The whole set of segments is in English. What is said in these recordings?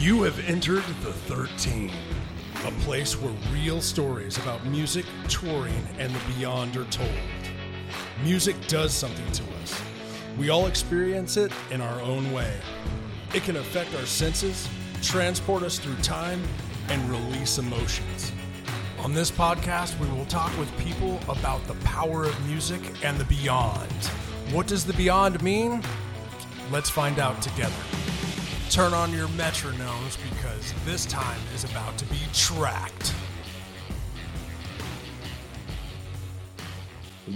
You have entered the 13, a place where real stories about music, touring, and the beyond are told. Music does something to us. We all experience it in our own way. It can affect our senses, transport us through time, and release emotions. On this podcast, we will talk with people about the power of music and the beyond. What does the beyond mean? Let's find out together. Turn on your metronomes because this time is about to be tracked.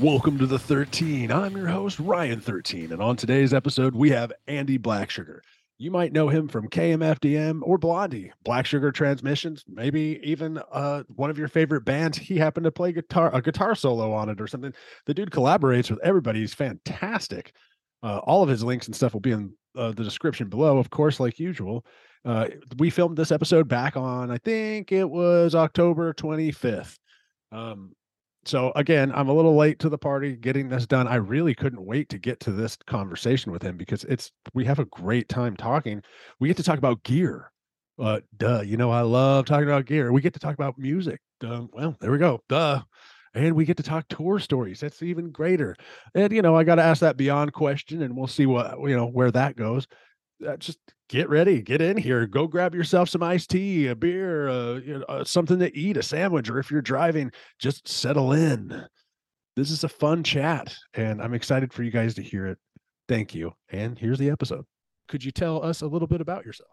Welcome to the 13. I'm your host, Ryan 13. And on today's episode, we have Andee Blacksugar. You might know him from KMFDM or Blondie, Black Sugar Transmissions, maybe even uh, one of your favorite bands. He happened to play guitar, a guitar solo on it or something. The dude collaborates with everybody. He's fantastic. Uh, all of his links and stuff will be in uh, the description below, of course, like usual. Uh, we filmed this episode back on, I think it was October 25th. Um, so again, I'm a little late to the party getting this done. I really couldn't wait to get to this conversation with him because it's we have a great time talking. We get to talk about gear. Uh, duh, you know I love talking about gear. We get to talk about music. Duh. Well, there we go. Duh. And we get to talk tour stories. That's even greater. And you know, I got to ask that beyond question, and we'll see what you know where that goes. Uh, just get ready, get in here, go grab yourself some iced tea, a beer, uh, you know, uh, something to eat, a sandwich, or if you're driving, just settle in. This is a fun chat, and I'm excited for you guys to hear it. Thank you. And here's the episode. Could you tell us a little bit about yourself?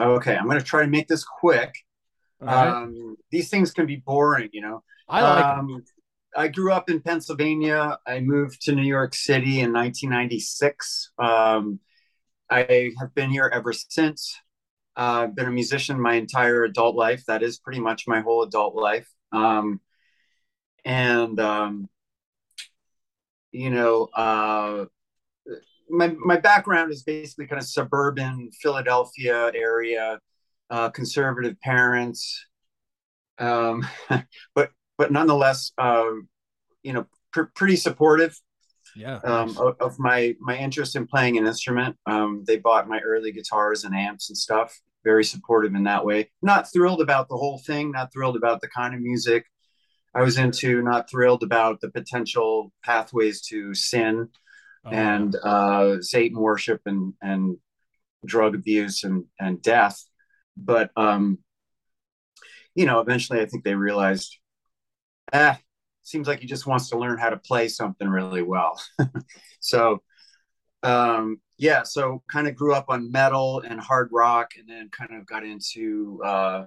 Okay, I'm going to try to make this quick. Right. Um, these things can be boring, you know. I like um, I grew up in Pennsylvania. I moved to New York City in 1996. Um, I have been here ever since. Uh, I've been a musician my entire adult life. That is pretty much my whole adult life. Um, and um, you know, uh, my my background is basically kind of suburban Philadelphia area, uh, conservative parents, um, but but nonetheless, uh, you know, pr- pretty supportive yeah. um, nice. of, of my my interest in playing an instrument. Um, they bought my early guitars and amps and stuff. Very supportive in that way. Not thrilled about the whole thing. Not thrilled about the kind of music I was into. Not thrilled about the potential pathways to sin Oh, and uh, Satan worship and and drug abuse and and death. But um, you know, eventually, I think they realized, ah, seems like he just wants to learn how to play something really well. so, um, yeah, so kind of grew up on metal and hard rock, and then kind of got into uh,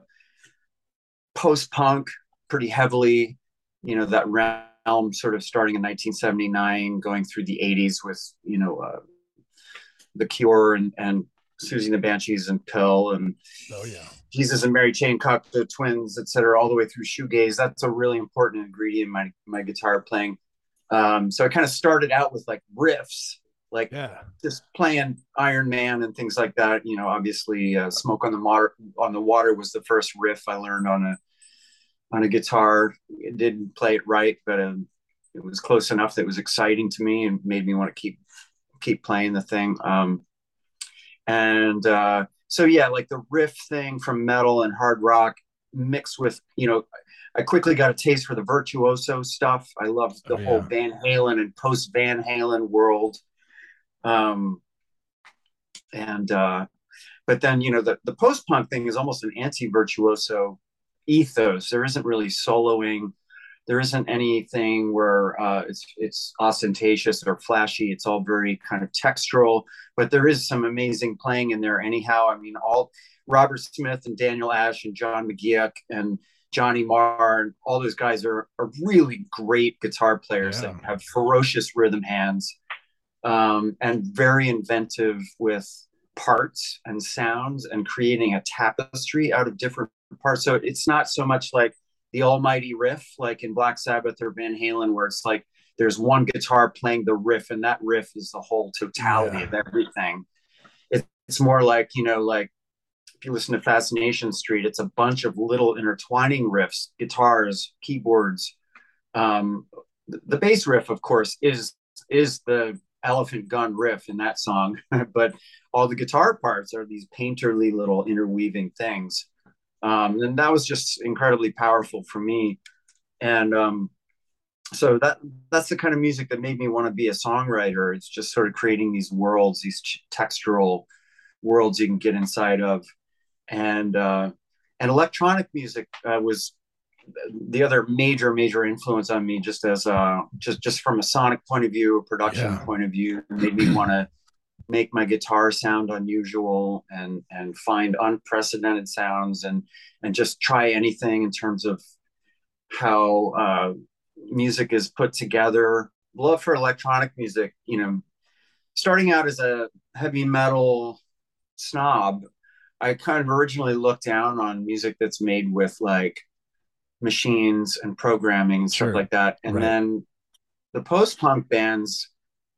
post punk pretty heavily. You know, that realm sort of starting in 1979, going through the 80s with you know uh, the Cure and and Siouxsie and the Banshees and Pill and oh yeah. Jesus and Mary Chain Cocteau Twins, etc. all the way through shoegaze. That's a really important ingredient in my my guitar playing. Um, so I kind of started out with like riffs, like Yeah. just playing Iron Man and things like that. You know, obviously, uh, "Smoke on the Water" on the Water was the first riff I learned on a on a guitar. It didn't play it right, but um, it was close enough that it was exciting to me and made me want to keep keep playing the thing. Um, and uh, so yeah, like the riff thing from metal and hard rock mixed with you know. I quickly got a taste for the virtuoso stuff. I loved the Oh, whole yeah. Van Halen and post Van Halen world. Um, and uh, but then you know the the post punk thing is almost an anti virtuoso ethos. There isn't really soloing. There isn't anything where uh, it's it's ostentatious or flashy. It's all very kind of textural, but there is some amazing playing in there. Anyhow, I mean, all Robert Smith and Daniel Ash and John McGeoch and Johnny Marr and all those guys are, are really great guitar players Yeah. that have ferocious rhythm hands um, and very inventive with parts and sounds and creating a tapestry out of different parts. So it's not so much like the almighty riff like in Black Sabbath or Van Halen, where it's like there's one guitar playing the riff and that riff is the whole totality Yeah. of everything. It, it's more like, you know, like if you listen to Fascination Street, it's a bunch of little intertwining riffs, guitars, keyboards. Um, the, the bass riff, of course, is is the elephant gun riff in that song, but all the guitar parts are these painterly little interweaving things. Um, and that was just incredibly powerful for me. And um, so that that's the kind of music that made me want to be a songwriter. It's just sort of creating these worlds, these textural worlds you can get inside of, and uh, and electronic music uh, was the other major major influence on me just as a just just from a sonic point of view a production yeah. point of view made me want to make my guitar sound unusual and and find unprecedented sounds and and just try anything in terms of how uh, music is put together love for electronic music you know starting out as a heavy metal snob i kind of originally looked down on music that's made with like machines and programming and sure. stuff like that. And right. then the post punk bands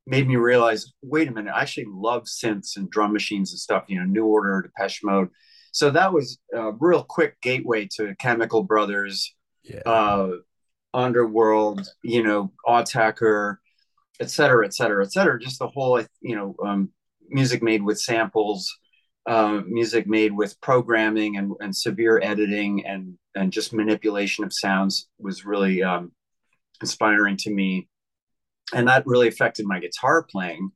made me realize, wait a minute, I actually love synths and drum machines and stuff, you know, New Order, Depeche Mode. So that was a real quick gateway to Chemical Brothers, yeah. uh, Underworld, you know, Autechre, et cetera, et cetera, et cetera. Just the whole, you know, um, music made with samples, uh, music made with programming and, and severe editing and and just manipulation of sounds was really um, inspiring to me and that really affected my guitar playing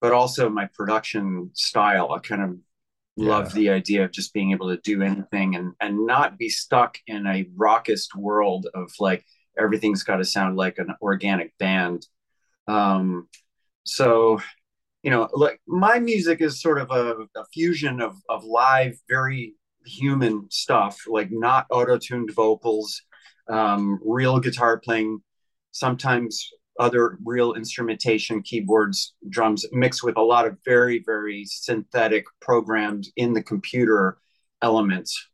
but also my production style i kind of yeah. love the idea of just being able to do anything and and not be stuck in a raucous world of like everything's got to sound like an organic band um so you know like my music is sort of a, a fusion of of live very human stuff, like not auto-tuned vocals, um, real guitar playing, sometimes other real instrumentation, keyboards, drums, mixed with a lot of very, very synthetic programmed in the computer elements.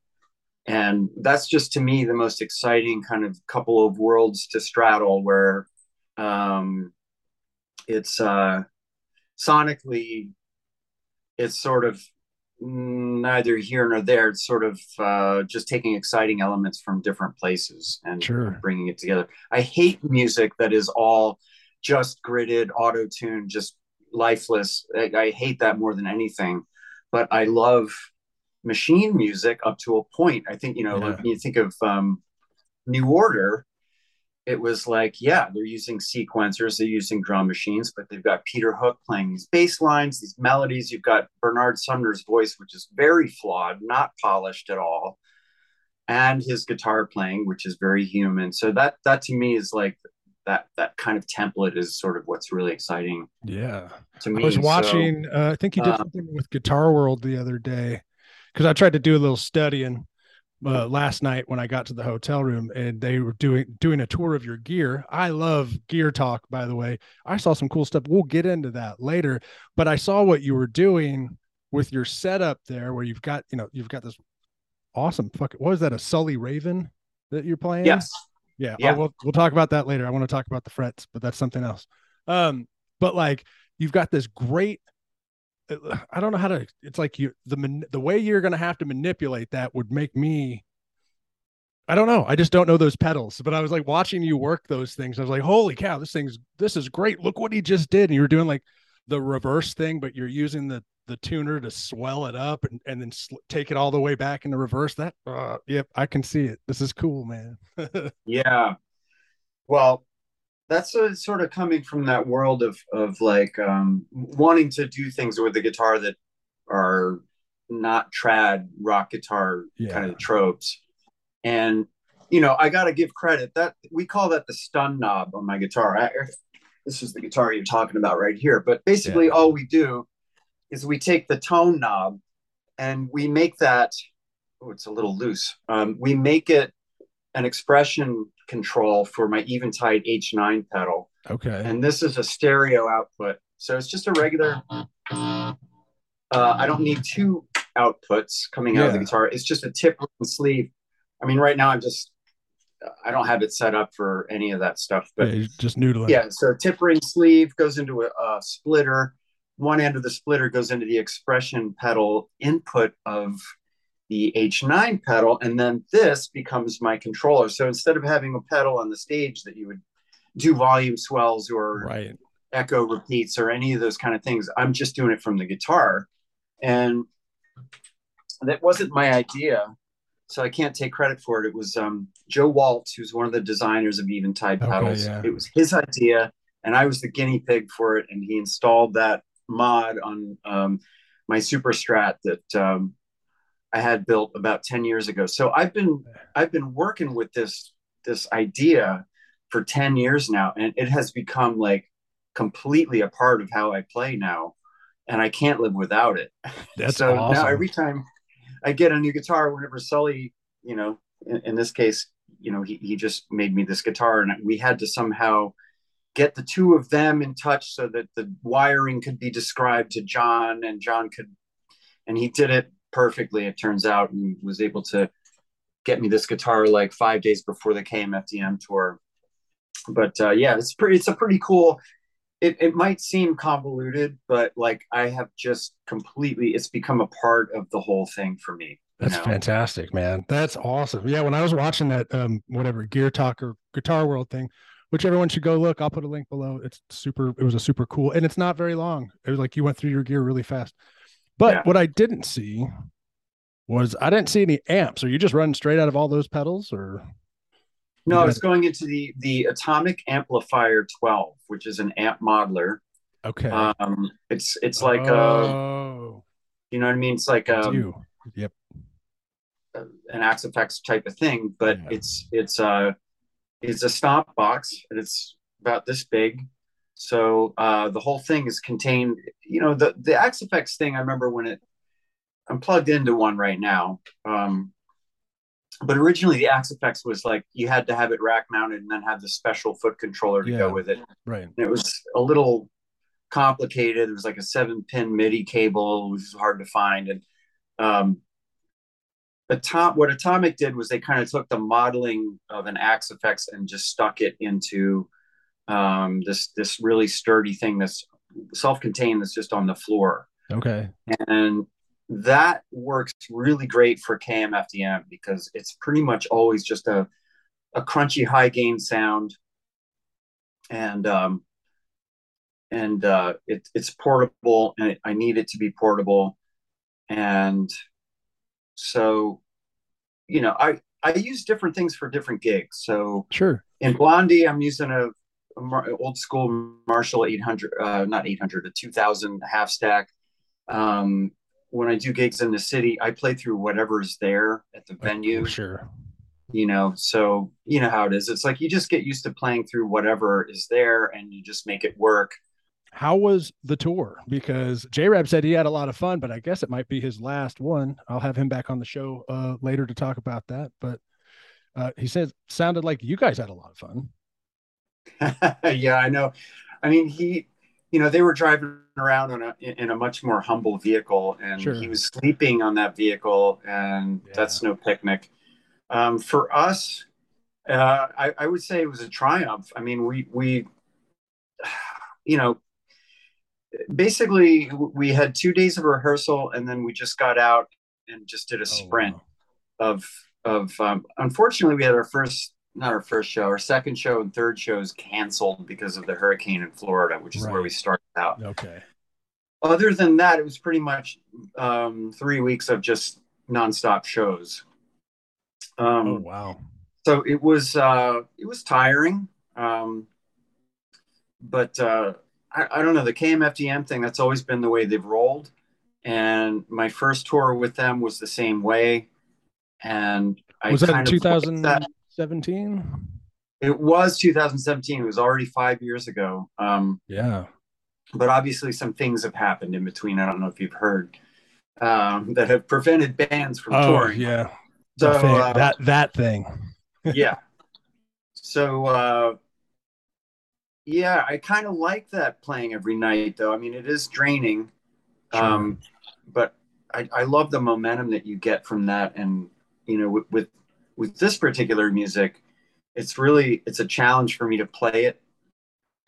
And that's just to me the most exciting kind of couple of worlds to straddle where um, it's uh, sonically, it's sort of neither here nor there. It's sort of uh, just taking exciting elements from different places and sure. bringing it together. I hate music that is all just gridded, auto tuned, just lifeless. I, I, hate that more than anything. But I love machine music up to a point. I think you know yeah. when you think of um, New Order, it was like, yeah, they're using sequencers, they're using drum machines, but they've got Peter Hook playing these bass lines, these melodies. You've got Bernard Sumner's voice, which is very flawed, not polished at all, and his guitar playing, which is very human. So that that to me is like that that kind of template is sort of what's really exciting. Yeah, to me. I was watching. So, uh, I think he did uh, something with Guitar World the other day because I tried to do a little studying uh, last night when I got to the hotel room and they were doing doing a tour of your gear. I love gear talk, by the way. I saw some cool stuff. We'll get into that later, but I saw what you were doing with your setup there, where you've got you know you've got this awesome fuck. What is that? A Sully Raven that you're playing? Yes. Yeah. yeah. Oh, we'll we'll talk about that later. I want to talk about the frets, but that's something else. Um, but like you've got this great I don't know how to. It's like you the the way you're going to have to manipulate that would make me. I don't know. I just don't know those pedals. But I was like watching you work those things. I was like, holy cow, this thing's this is great. Look what he just did. And you were doing like the reverse thing, but you're using the the tuner to swell it up and, and then sl- take it all the way back in the reverse. That uh, yep, I can see it. This is cool, man. yeah. Well, that's a, sort of coming from that world of of like um, wanting to do things with the guitar that are not trad rock guitar yeah. kind of tropes and you know i gotta give credit that we call that the stun knob on my guitar I, this is the guitar you're talking about right here but basically yeah. all we do is we take the tone knob and we make that oh it's a little loose um, we make it an expression control for my Eventide H9 pedal. Okay. And this is a stereo output. So it's just a regular, uh, I don't need two outputs coming out of the guitar. It's just a tip and sleeve. I mean, right now I'm just, I don't have it set up for any of that stuff, but yeah, just noodling. Yeah. So tip ring sleeve goes into a, a splitter. One end of the splitter goes into the expression pedal input of the H9 pedal, and then this becomes my controller. So instead of having a pedal on the stage that you would do volume swells or right. echo repeats or any of those kind of things. I'm just doing it from the guitar. And that wasn't my idea. So I can't take credit for it. It was um, Joe Waltz, who's one of the designers of Eventide Okay, pedals. yeah. It was his idea, and I was the guinea pig for it. And he installed that mod on um, my Super Strat that um, I had built about 10 years ago. So I've been I've been working with this this idea for 10 years now, and it has become like completely a part of how I play now, and I can't live without it. That's so awesome. now every time I get a new guitar, whenever Sully, you know, in, in this case, you know, he, he just made me this guitar and we had to somehow get the two of them in touch so that the wiring could be described to John and John could, and he did it perfectly. It turns out and was able to get me this guitar like five days before the KMFDM tour. But uh, yeah, it's pretty, it's a pretty cool, it, it might seem convoluted, but like I have just completely, it's become a part of the whole thing for me. you That's know? fantastic, man. That's awesome. Yeah, when I was watching that um whatever Gear Talk or Guitar World thing, which everyone should go look. I'll put a link below. It's super it was a super cool and it's not very long. It was like you went through your gear really fast. But Yeah. what I didn't see was I didn't see any amps. Are you just running straight out of all those pedals or No, it's going into the the Atomic Amplifire 12, which is an amp modeler. okay. Um, it's it's like uh, oh, you know what I mean? It's like I um. Yep. an Axe-Fx type of thing, but Yeah. it's it's a it's a stop box and it's about this big. So uh, the whole thing is contained. You know the the Axe-Fx thing. I remember when it. I'm plugged into one right now. Um, but originally the Axe-Fx was like you had to have it rack mounted and then have the special foot controller to Yeah. go with it. Right. And it was a little complicated. It was like a seven pin MIDI cable, which was hard to find. And um, Atom- what Atomic did was they kind of took the modeling of an Axe-Fx and just stuck it into um, this this really sturdy thing that's self-contained that's just on the floor. Okay. And that works really great for KMFDM because it's pretty much always just a, a crunchy high gain sound. And um, and uh, it, it's portable and it, I need it to be portable. And so, you know, I, I use different things for different gigs. So Sure. in Blondie, I'm using a, old school Marshall 800, uh, not 800, a 2000 half stack. Um, when I do gigs in the city, I play through whatever's there at the venue, Sure. you know. So, you know how it is. It's like you just get used to playing through whatever is there and you just make it work. How was the tour? Because J Rab said he had a lot of fun, but I guess it might be his last one. I'll have him back on the show uh, later to talk about that. But uh, he said sounded like you guys had a lot of fun. yeah, I know. I mean, he, you know, they were driving around on a, in a much more humble vehicle, and Sure. he was sleeping on that vehicle, and Yeah. that's no picnic. Um, for us, uh, I, I would say it was a triumph. I mean, we we, you know, basically we had two days of rehearsal, and then we just got out and just did a sprint wow. of of um, unfortunately we had our first not our first show our second show and third shows canceled because of the hurricane in florida which is where we started out Okay. other than that it was pretty much um, three weeks of just nonstop shows um, Oh wow. so it was uh, it was tiring um, but uh, I, I don't know the KMFDM thing that's always been the way they've rolled and my first tour with them was the same way and I was that in kind of liked that. 2017? It was 2017. It was already five years ago. Um, Yeah. but obviously, some things have happened in between. I don't know if you've heard um, that have prevented bands from Oh touring. yeah. So The thing- uh, that that thing. yeah. So uh, yeah, I kind of like that playing every night, though. I mean, it is draining, Sure. um, but I, I love the momentum that you get from that. And you know, with, with with this particular music, it's really it's a challenge for me to play it,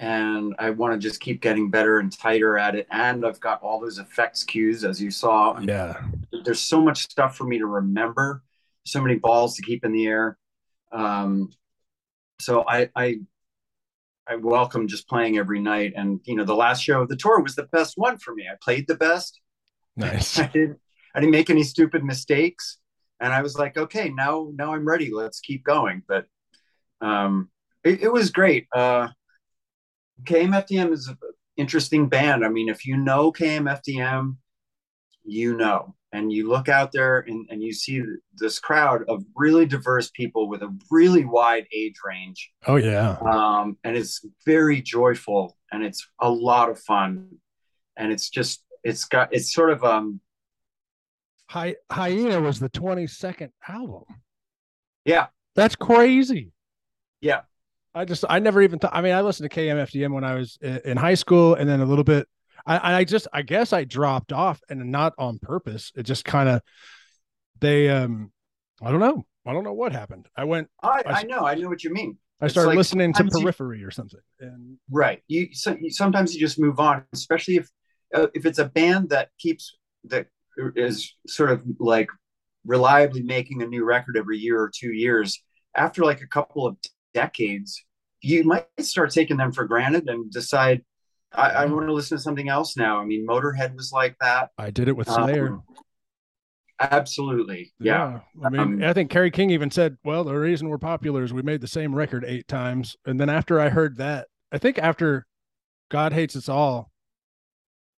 and I want to just keep getting better and tighter at it. And I've got all those effects cues, as you saw. yeah. there's so much stuff for me to remember, so many balls to keep in the air. Um, so I, I, I welcome just playing every night. And you know, the last show of the tour was the best one for me. I played the best. Nice. I didn't I didn't make any stupid mistakes. And I was like, okay, now now I'm ready. Let's keep going. But um it, it was great. Uh KMFDM is an interesting band. I mean, if you know KMFDM, you know and you look out there and, and you see this crowd of really diverse people with a really wide age range Oh yeah. um, and it's very joyful and it's a lot of fun and it's just it's got it's sort of um Hy- Hyena was the 22nd album. yeah That's crazy. yeah I just I never even thought. I mean, I listened to KMFDM when I was in high school, and then a little bit. I I just I guess I dropped off, and not on purpose. It just kind of they um I don't know. I don't know what happened. I went. I know i know what you mean I started like listening to sometimes you- Periphery or something, and right you, so, you sometimes you just move on especially if uh, if it's a band that keeps that is sort of like reliably making a new record every year or two years. After like a couple of decades you might start taking them for granted and decide i, I want to listen to something else now. I mean motorhead was like that. I did it with Slayer. Um, absolutely. Yeah, I mean, Um, I think Kerry King even said, "Well, the reason we're popular is we made the same record eight times." And then after I heard that, I think after God Hates Us All,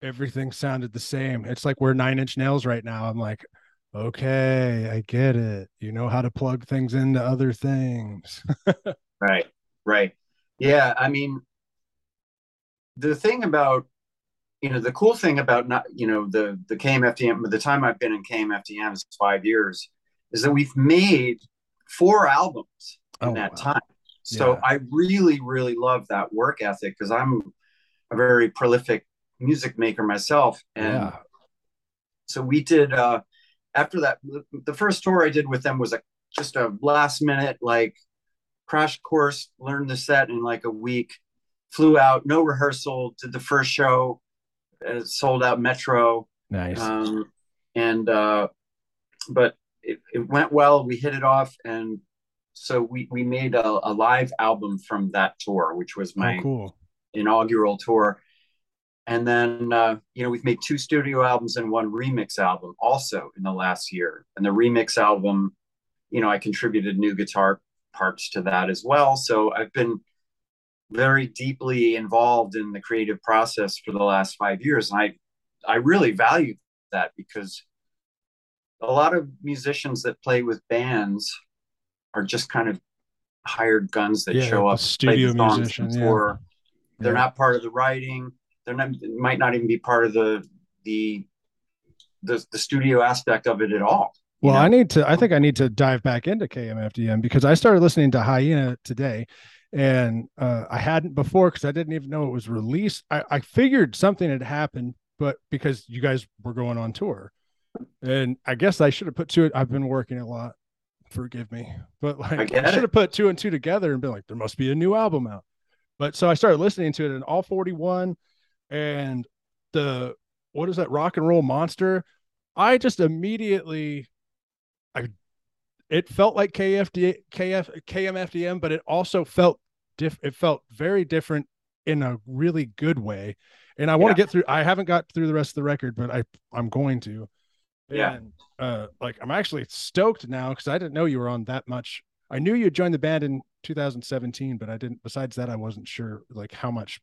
everything sounded the same. It's like we're Nine Inch Nails right now. I'm like, okay, I get it. You know how to plug things into other things. Right, right. Yeah, I mean, the thing about, you know, the cool thing about not, you know, the the KMFDM, the time I've been in KMFDM is five years, is that we've made four albums in Oh, that wow. time. So Yeah. I really, really love that work ethic because I'm a very prolific music maker myself, and yeah, so we did uh after that the first tour i did with them was a just a last minute like crash course learned the set in like a week flew out no rehearsal did the first show uh, sold out metro nice. um and uh but it, it went well we hit it off and so we we made a, a live album from that tour which was my oh, cool. inaugural tour. And then, uh, you know, we've made two studio albums and one remix album also in the last year. And the remix album, you know, I contributed new guitar parts to that as well. So I've been very deeply involved in the creative process for the last five years. And I, I really value that because a lot of musicians that play with bands are just kind of hired guns that Yeah, show up, studio play the musician, yeah. tour. They're Yeah. not part of the writing. They're not might not even be part of the the the, the studio aspect of it at all. Well, know? I need to. I think I need to dive back into KMFDM because I started listening to Hyena today, and uh, I hadn't before because I didn't even know it was released. I, I figured something had happened, but because you guys were going on tour, and I guess I should have put two. I've been working a lot. Forgive me, but like I, it. should have put two and two together and been like, there must be a new album out. But so I started listening to it, and all forty-one, and the what is that rock and roll monster? I just immediately I it felt like KFD KF KMFDM, but it also felt diff it felt very different in a really good way. And I want Yeah. to get through I haven't got through the rest of the record, but I I'm going to. Yeah. And uh like I'm actually stoked now because I didn't know you were on that much. I knew you joined the band in 2017, but I didn't besides that I wasn't sure like how much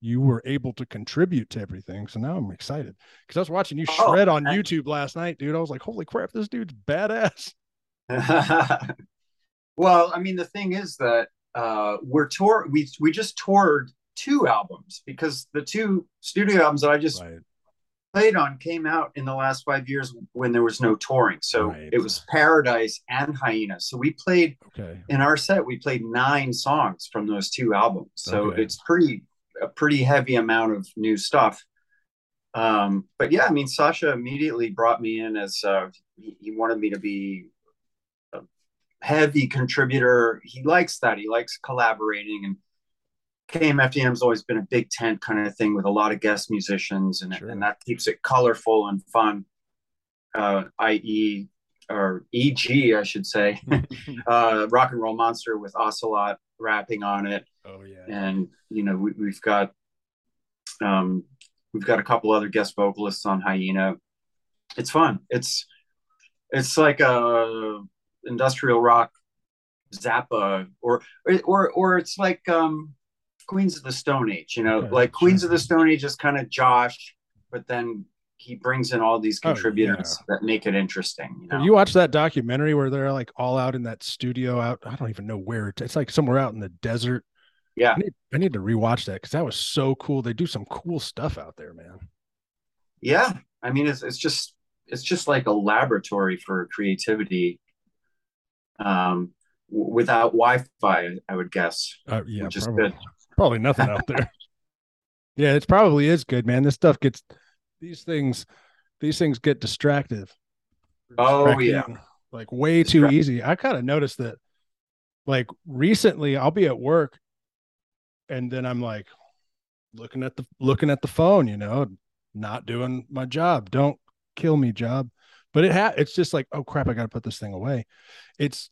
you were able to contribute to everything. So now I'm excited because I was watching you Oh, shred on I- YouTube last night, dude. I was like, holy crap, this dude's badass. well, I mean, the thing is that uh, we're tour. We we just toured two albums because the two studio albums that I just Right. played on came out in the last five years when there was no touring. So Right. it was Paradise and Hyena. So we played Okay. in our set. We played nine songs from those two albums. So Okay. it's pretty a pretty heavy amount of new stuff. Um, but yeah, I mean, Sascha immediately brought me in as uh, he, he wanted me to be a heavy contributor. He likes that. He likes collaborating and KMFDM has always been a big tent kind of thing with a lot of guest musicians, and, Sure. and that keeps it colorful and fun. Uh, i.e., or EG, I should say, uh, Rock and Roll Monster with Ocelot rapping on it, Oh yeah. and you know we, we've got um, we've got a couple other guest vocalists on Hyena. It's fun. It's it's like a industrial rock Zappa or or or it's like um, Queens of the Stone Age. You know, Okay, like Queens sure. of the Stone Age is kind of Josh, but then he brings in all these Oh, yeah. contributors that make it interesting. You know, you watched that documentary where they're like all out in that studio out? I don't even know where it's like somewhere out in the desert. yeah. I need, I need to rewatch that because that was so cool. They do some cool stuff out there, man. yeah i mean it's, it's just it's just like a laboratory for creativity um w- without wi-fi i would guess Uh, yeah, probably, probably nothing out there. Yeah, it's probably is good, man. This stuff gets these things, these things get distractive. Oh, yeah. Like way too easy. I kind of noticed that, like recently, I'll be at work, and then I'm like looking at the looking at the phone, you know, not doing my job. Don't kill me, job. But it ha- it's just like, oh crap, I got to put this thing away. It's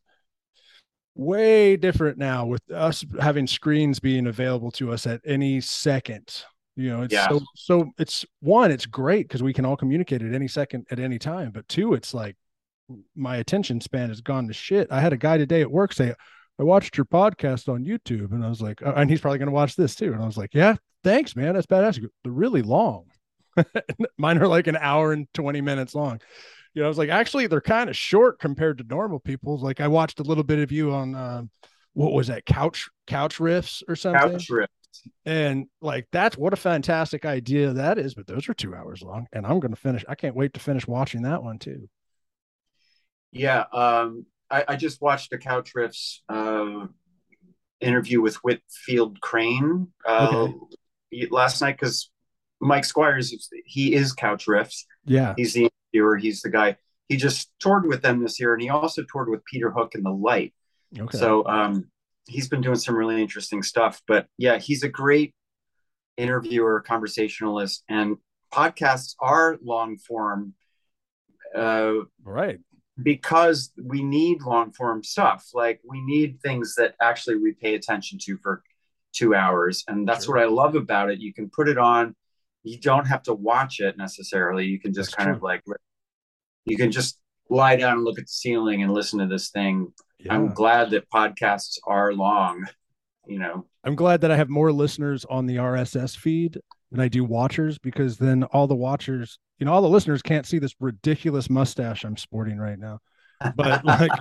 way different now with us having screens being available to us at any second. You know, it's Yeah. so so it's one, it's great because we can all communicate at any second at any time. But two, it's like my attention span has gone to shit. I had a guy today at work say, I watched your podcast on YouTube. And I was like, oh, and he's probably going to watch this too. And I was like, yeah, thanks, man. That's badass. Goes, They're really long. Mine are like an hour and 20 minutes long. You know, I was like, actually, they're kind of short compared to normal people's. Like, I watched a little bit of you on, uh, what was that, couch, couch riffs or something? couch trip And like, that's what a fantastic idea that is. But those are two hours long. And I'm going to finish. I can't wait to finish watching that one too. yeah um i, I just watched a couch riffs uh interview with whitfield crane uh last night because mike squires he is couch riffs Yeah. he's the interviewer he's the guy he just toured with them this year and he also toured with peter hook and the light Okay. So um, he's been doing some really interesting stuff. But yeah, he's a great interviewer, conversationalist, and podcasts are long form uh, right. because we need long form stuff. Like we need things that actually we pay attention to for two hours. And that's Sure. what I love about it. You can put it on, you don't have to watch it necessarily. You can just That's kind true. of like, you can just lie down and look at the ceiling and listen to this thing Yeah. I'm glad that podcasts are long. You know, I'm glad that I have more listeners on the RSS feed than I do watchers because then all the watchers, you know, all the listeners can't see this ridiculous mustache I'm sporting right now. But like,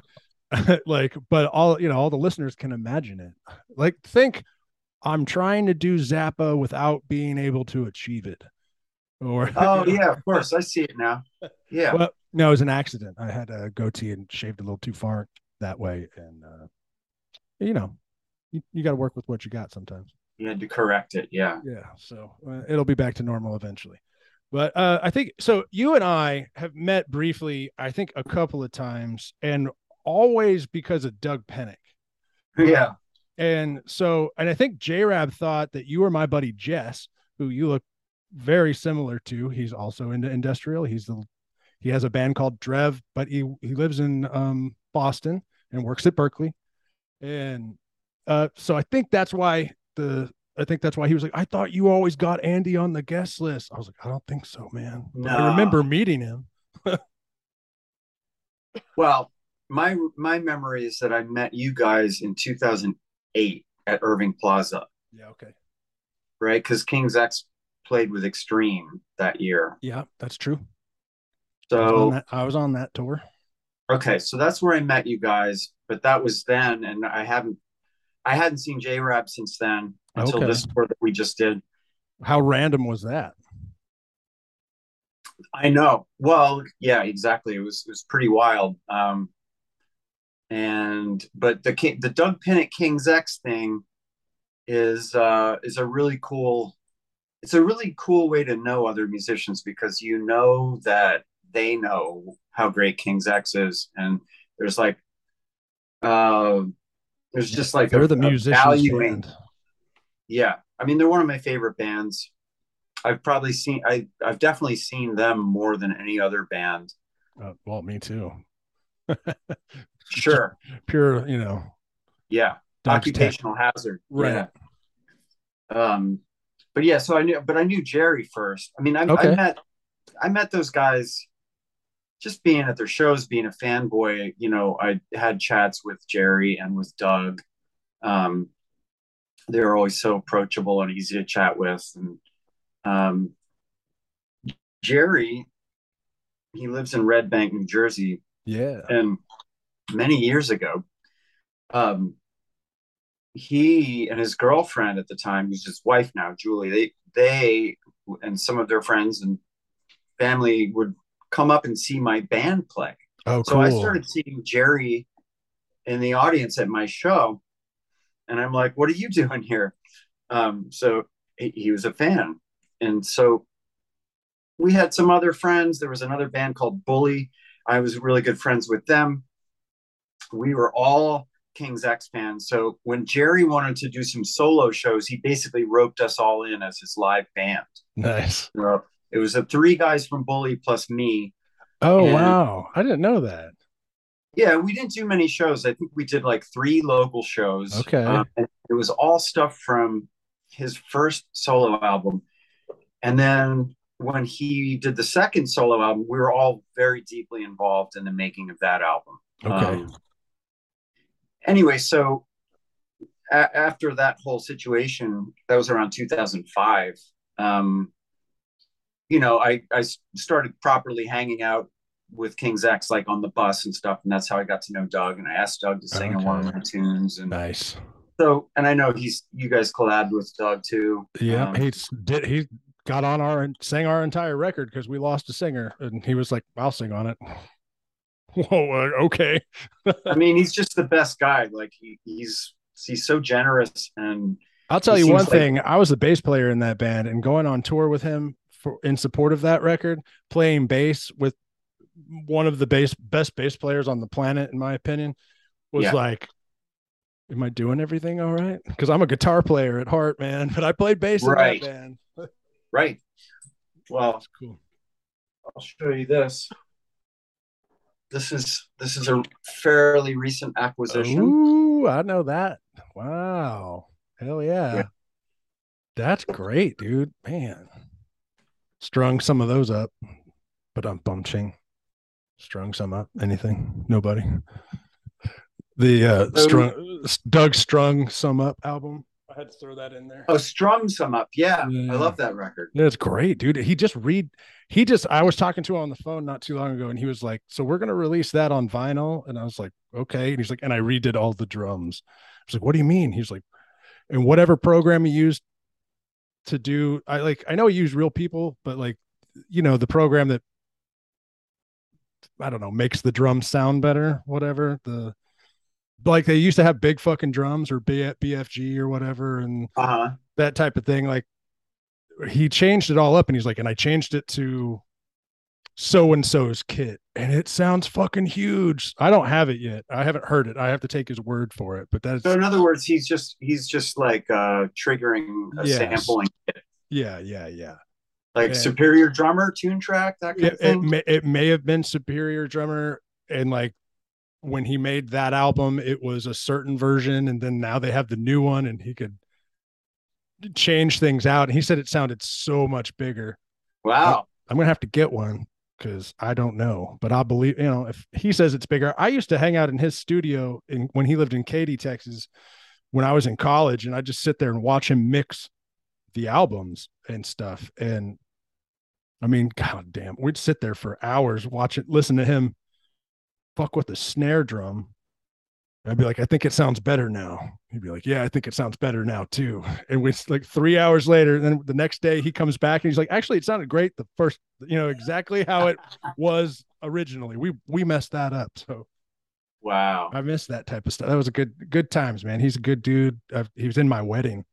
like, but all, you know, all the listeners can imagine it. Like, think I'm trying to do Zappa without being able to achieve it. Or, oh yeah, of course, I see it now. Yeah, well, no, it was an accident. I had a goatee and shaved a little too far that way. And, uh, you know, you, you got to work with what you got sometimes. you had to correct it. Yeah, yeah so uh, it'll be back to normal eventually but uh, i think so you and i have met briefly i think a couple of times and always because of doug pinnick yeah. and so and i think j-rab thought that you were my buddy jess who you look very similar to he's also into industrial he's the he has a band called drev but he he lives in um boston and works at berklee and uh so i think that's why the I think that's why he was like, I thought you always got Andee on the guest list. I was like, I don't think so, man. But I remember meeting him. Well, my my memory is that I met you guys in 2008 at Irving Plaza, Yeah, okay. right? Because King's X played with Extreme that year. Yeah, that's true. I was, on So that, I was on that tour. okay, so that's where I met you guys. But that was then, and I haven't I hadn't seen J Rab since then until Okay. this tour that we just did. How random was that? I know. Well, yeah, exactly. It was it was pretty wild. Um, and but the the Doug Pinnick King's X thing is uh, is a really cool. It's a really cool way to know other musicians because you know that they know how great King's X is, and there's like, uh, there's just like They're a, the musicians valuing band. yeah i mean they're one of my favorite bands i've probably seen i i've definitely seen them more than any other band Uh, well, me too. sure Pure, you know, yeah Doug's tech. occupational hazard. Right. Yeah. Um, but yeah, so I knew, but I knew Jerry first. I mean, I, Okay. I met, I met those guys just being at their shows, being a fanboy. You know, I had chats with Jerry and with Doug. Um, they were always so approachable and easy to chat with. And um, Jerry, he lives in Red Bank, New Jersey, Yeah. and many years ago, um, he and his girlfriend at the time, who's his wife now, Julie, they they and some of their friends and family would come up and see my band play. Oh, So cool. I started seeing Jerry in the audience at my show, and I'm like, "What are you doing here?" Um, so he, he was a fan, and so we had some other friends. There was another band called Bully. I was really good friends with them. We were all King's X fans. So when Jerry wanted to do some solo shows, he basically roped us all in as his live band. nice. It was the three guys from Bully plus me. Oh And- wow. I didn't know that. Yeah, we didn't do many shows. I think we did like three local shows. Okay. Um, and it was all stuff from his first solo album. And then when he did the second solo album, we were all very deeply involved in the making of that album. Okay. Um, anyway, so a- after that whole situation, that was around 2005. Um, you know, I I started properly hanging out with King's X like on the bus and stuff, and that's how I got to know Doug. And I asked Doug to sing in one of my tunes, and nice. so and I know he's you guys collabed with Doug too. Yeah. Um, he did. He got on our and sang our entire record because we lost a singer, and he was like, "I'll sing on it." Whoa. uh, okay. I mean, he's just the best guy. Like he, he's he's so generous and I'll tell you one like- thing. I was the bass player in that band, and going on tour with him for in support of that record, playing bass with one of the bass best bass players on the planet, in my opinion, was Yeah. like, "Am I doing everything all right?" Because I'm a guitar player at heart, man, but I played bass Right. in that band. right. Well, That's cool. I'll show you this. This is this is a fairly recent acquisition. Ooh, I know that. Wow. Hell yeah. Yeah. That's great, dude. Man. Strung some of those up, but I'm bunching. Strung some up. Anything? Nobody. The uh strung Doug strung some up album. I had to throw that in there. Oh, Strum Sum Up. Yeah, Yeah. I love that record. Yeah, it's great, dude. He just read. He just. I was talking to him on the phone not too long ago, and he was like, "So we're gonna release that on vinyl," and I was like, "Okay." And he's like, "And I redid all the drums." I was like, "What do you mean?" He's like, "And whatever program he used to do, I like. I know he used Real People, but like, you know, the program that I don't know makes the drums sound better. Whatever the." Like they used to have big fucking drums or B- BFD or whatever, and Uh huh. that type of thing. Like he changed it all up and he's like, and I changed it to so and so's kit, and it sounds fucking huge. I don't have it yet. I haven't heard it. I have to take his word for it. But that's So in other words, he's just he's just like uh triggering a Yes. sampling, kit. yeah, yeah, yeah. like Yeah. superior drummer tune track that kind It, of it may it may have been Superior Drummer, and like when he made that album, it was a certain version, and then now they have the new one, and he could change things out. And he said it sounded so much bigger. wow. I'm gonna have to get one because I don't know, but I believe you know if he says it's bigger. I used to hang out in his studio in when he lived in Katy, Texas, when I was in college, and I just sit there and watch him mix the albums and stuff. And I mean, god damn, we'd sit there for hours watching, listen to him fuck with the snare drum. I'd be like, I think it sounds better now. He'd be like, Yeah, I think it sounds better now too. And we like three hours later, and then the next day he comes back and he's like, Actually, it sounded great the first, you know, exactly how it was originally. We we messed that up. So Wow. I miss that type of stuff. That was a good good times, man. He's a good dude. I've, he was in my wedding.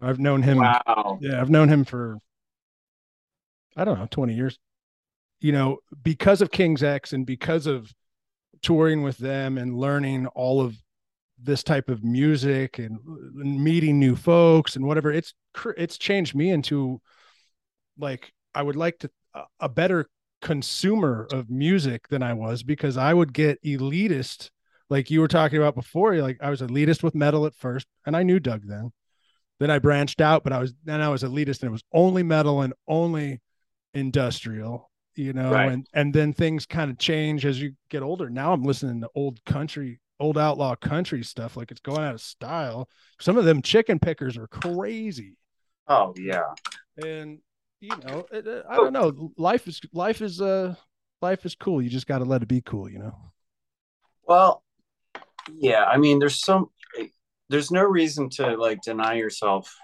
I've known him. Wow. Yeah, I've known him for I don't know, 20 years. You know, because of King's X and because of touring with them and learning all of this type of music and, meeting new folks and whatever it's it's changed me into like I would like to a better consumer of music than I was because I would get elitist like you were talking about before, like I was elitist with metal at first, and I knew Doug then. Then I branched out, but I was then I was elitist and it was only metal and only industrial, you know, Right. and and then things kind of change as you get older. Now I'm listening to old country, old outlaw country stuff, like it's going out of style. Some of them chicken pickers are crazy. Oh yeah. And you know, it, uh, I don't know. Life is life is uh life is cool. You just got to let it be cool, you know. Well, yeah. I mean, there's some. There's no reason to like deny yourself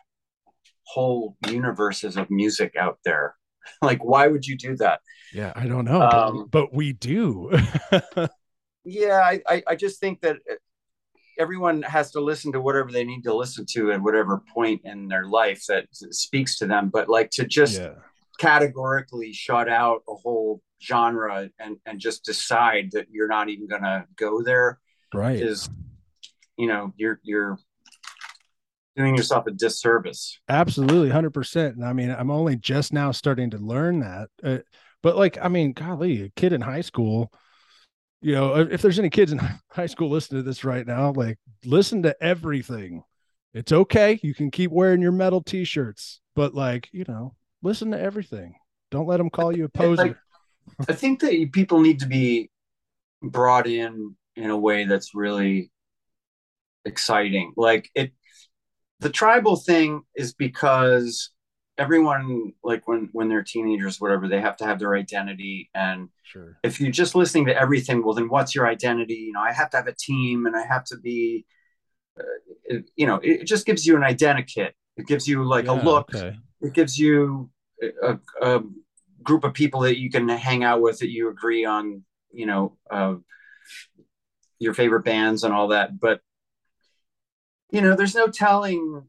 whole universes of music out there. Like, why would you do that? Yeah, I don't know, Um, but, we do. Yeah, I, I, I just think that uh, everyone has to listen to whatever they need to listen to at whatever point in their life that speaks to them. But like to just yeah. categorically shut out a whole genre and and just decide that you're not even going to go there Right. is you know you're you're doing yourself a disservice Absolutely, hundred percent. And I mean, I'm only just now starting to learn that. Uh, but like, I mean, golly, a kid in high school, you know, if there's any kids in high school listening to this right now, like, listen to everything. It's okay. You can keep wearing your metal T-shirts, but like, you know, listen to everything. Don't let them call you a poser. like- i think that people need to be brought in in a way that's really exciting like it the tribal thing is because everyone like when when they're teenagers whatever they have to have their identity and sure. if you're just listening to everything, well, then what's your identity? You know, I have to have a team and I have to be, uh, it- you know, it, it just gives you an identikit. It gives you like a look. Okay. It gives you a, a group of people that you can hang out with that you agree on, you know, uh, your favorite bands and all that. But, you know, there's no telling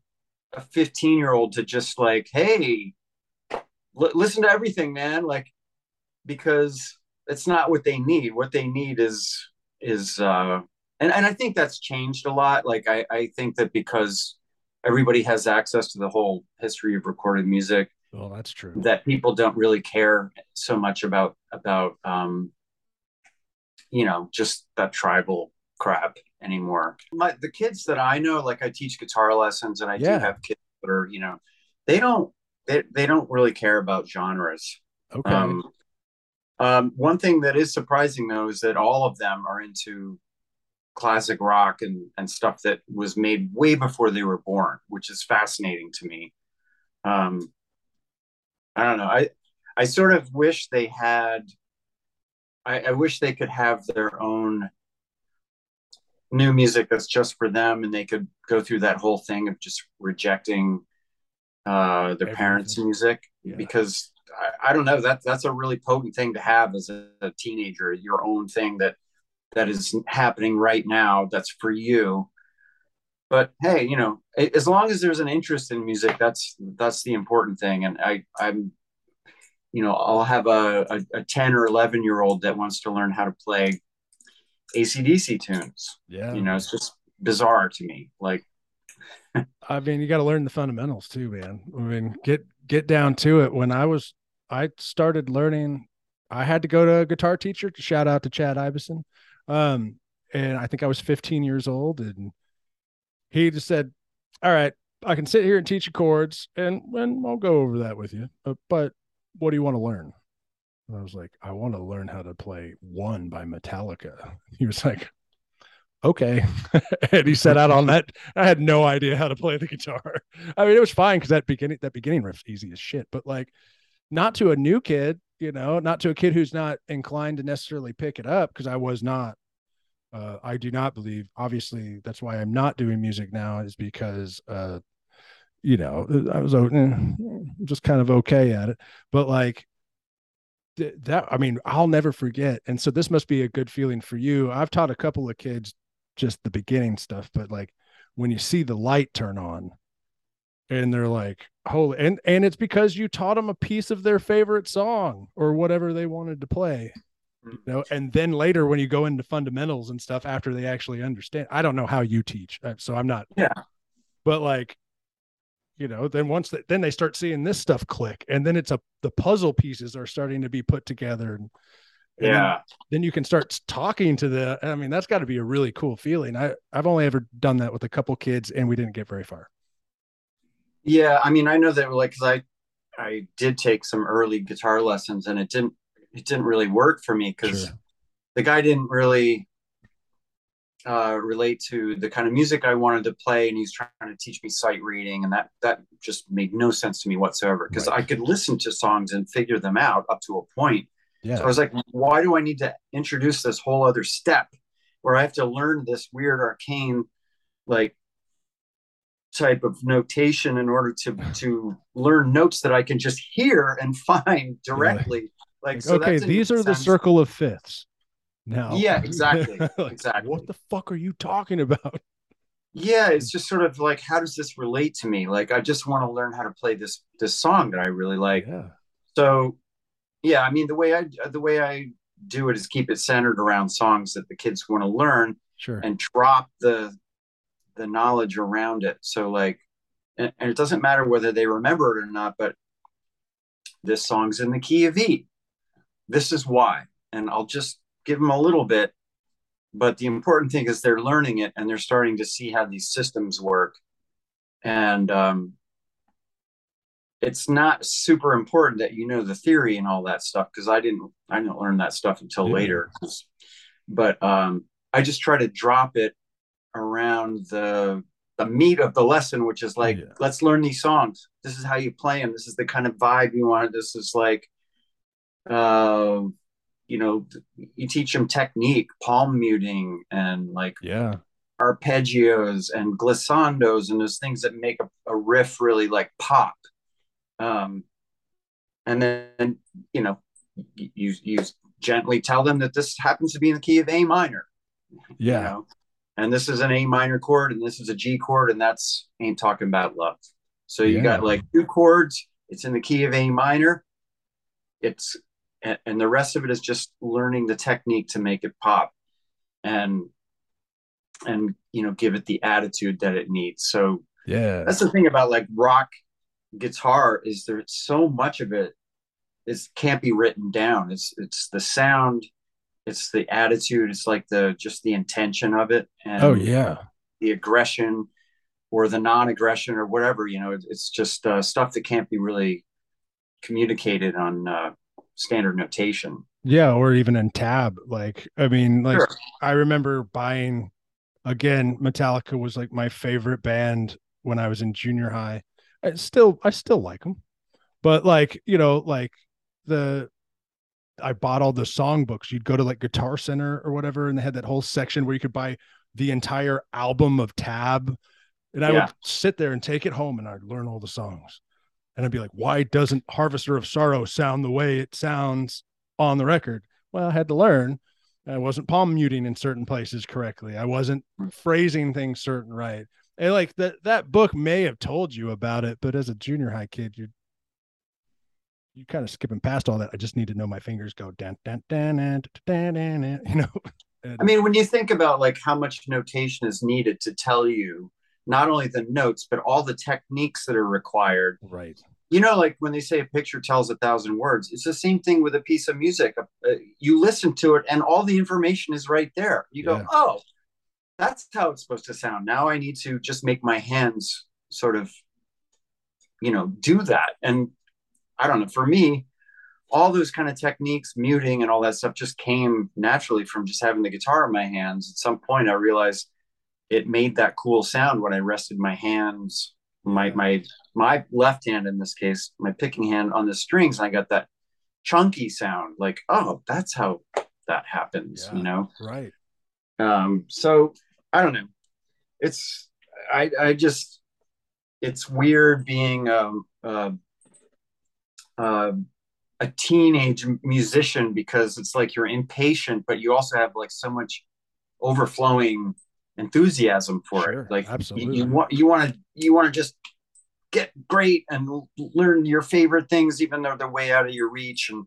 a 15 year old to just like, hey, li- listen to everything, man. Like, because it's not what they need. What they need is is uh and, and I think that's changed a lot. Like I, I think that because everybody has access to the whole history of recorded music, Well, that's true. that people don't really care so much about about um you know just that tribal crap anymore. My the kids that I know, like I teach guitar lessons and I Yeah. do have kids that are, you know, they don't they, they don't really care about genres. Okay. Um, um, one thing that is surprising though is that all of them are into classic rock and, and stuff that was made way before they were born, which is fascinating to me. Um, I don't know. I I sort of wish they had. I, I wish they could have their own new music that's just for them, and they could go through that whole thing of just rejecting uh, their parents' music Yeah. because I, I don't know that that's a really potent thing to have as a, a teenager. Your own thing that that is happening right now that's for you but hey you know as long as there's an interest in music that's that's the important thing and i i'm you know i'll have a, a, a 10 or 11 year old that wants to learn how to play acdc tunes yeah. you know it's just bizarre to me like I mean, you got to learn the fundamentals too, man. I mean, get get down to it. When I was, I started learning. I had to go to a guitar teacher. to Shout out to Chad Iverson. Um, and I think I was 15 years old, and he just said, "All right, I can sit here and teach you chords, and and I'll go over that with you. Uh, but what do you want to learn?" And I was like, "I want to learn how to play One by Metallica." He was like, okay. and he set out on that. I had no idea how to play the guitar. I mean, it was fine because that beginning that beginning riff's easy as shit. But like, not to a new kid, you know, not to a kid who's not inclined to necessarily pick it up because I was not. Uh, I do not believe. Obviously, that's why I'm not doing music now is because, uh, you know, I was eh, just kind of okay at it. But like, th- that I mean, I'll never forget. And so this must be a good feeling for you. I've taught a couple of kids just the beginning stuff, but like when you see the light turn on and they're like, holy and and it's because you taught them a piece of their favorite song or whatever they wanted to play. You know, and then later when you go into fundamentals and stuff after they actually understand, I don't know how you teach, uh, so I'm not. Yeah. But like, you know, then once that then they start seeing this stuff click, and then it's a the puzzle pieces are starting to be put together, and And then- yeah. then you can start talking to the i mean that's got to be a really cool feeling i i've only ever done that with a couple kids and we didn't get very far Yeah, I mean, I know that like 'cause I I did take some early guitar lessons and it didn't it didn't really work for me because Sure. the guy didn't really uh, relate to the kind of music I wanted to play, and he's trying to teach me sight reading, and that that just made no sense to me whatsoever because Right. I could listen to songs and figure them out up to a point. yeah So I was like, why do I need to introduce this whole other step where I have to learn this weird arcane like type of notation in order to to learn notes that I can just hear and find directly. Like, Like, so okay these are the circle of fifths now Yeah, exactly, Like, exactly. what the fuck are you talking about Yeah, it's just sort of like, how does this relate to me? Like, I just want to learn how to play this this song that I really like. yeah So, yeah, I mean, the way I the way I do it is keep it centered around songs that the kids want to learn sure and drop the the knowledge around it. So, like, and, and it doesn't matter whether they remember it or not, but this song's in the key of E. This is why, and I'll just give them a little bit. But the important thing is they're learning it and they're starting to see how these systems work. And um, it's not super important that you know the theory and all that stuff because I didn't I didn't learn that stuff until Yeah. later. But um, I just try to drop it around the the meat of the lesson, which is like, Yeah. let's learn these songs. This is how you play them. This is the kind of vibe you want. This is like, uh, you know, you teach them technique, palm muting, and like yeah arpeggios and glissandos and those things that make a, a riff really like pop. Um, and then you know, you you gently tell them that this happens to be in the key of A minor. yeah You know? And this is an A minor chord, and this is a G chord, and that's ain't talking about love. So you Yeah. got like two chords. It's in the key of A minor. It's and, and the rest of it is just learning the technique to make it pop, and and you know give it the attitude that it needs. So yeah that's the thing about like rock guitar is there's so much of it is can't be written down. It's it's the sound, it's the attitude, it's like the just the intention of it, and oh yeah the aggression or the non-aggression or whatever. You know, it's just uh, stuff that can't be really communicated on uh, standard notation. Yeah, or even in tab. Like, I mean, like Sure. I remember buying again, Metallica was like my favorite band when I was in junior high. I still I still like them. But like, you know, like the I bought all the songbooks. You'd go to like Guitar Center or whatever, and they had that whole section where you could buy the entire album of tab. And I Yeah. would sit there and take it home and I'd learn all the songs. And I'd be like, why doesn't Harvester of Sorrow sound the way it sounds on the record? Well, I had to learn. I wasn't palm muting in certain places correctly. I wasn't hmm. phrasing things certain right. And like that that book may have told you about it, but as a junior high kid, you you kind of skipping past all that. I just need to know my fingers go dan dan dan dan dan dan, dan you know. And- I mean, when you think about like how much notation is needed to tell you not only the notes but all the techniques that are required, right. You know, like when they say a picture tells a thousand words, it's the same thing with a piece of music. Uh, you listen to it, and all the information is right there. You go, oh, that's how it's supposed to sound. Now I need to just make my hands sort of, you know, do that. And I don't know. For me, all those kind of techniques, muting and all that stuff, just came naturally from just having the guitar in my hands. At some point, I realized it made that cool sound when I rested my hands, my my my left hand in this case, my picking hand on the strings, I got that chunky sound. Like, oh, that's how that happens, Yeah. you know. Right. Um, so I don't know. It's I I just it's weird being um uh, uh, a teenage musician because it's like you're impatient, but you also have like so much overflowing enthusiasm for Sure, it. Like you- absolutely. you, want you want to you want to just get great and learn your favorite things, even though they're way out of your reach. And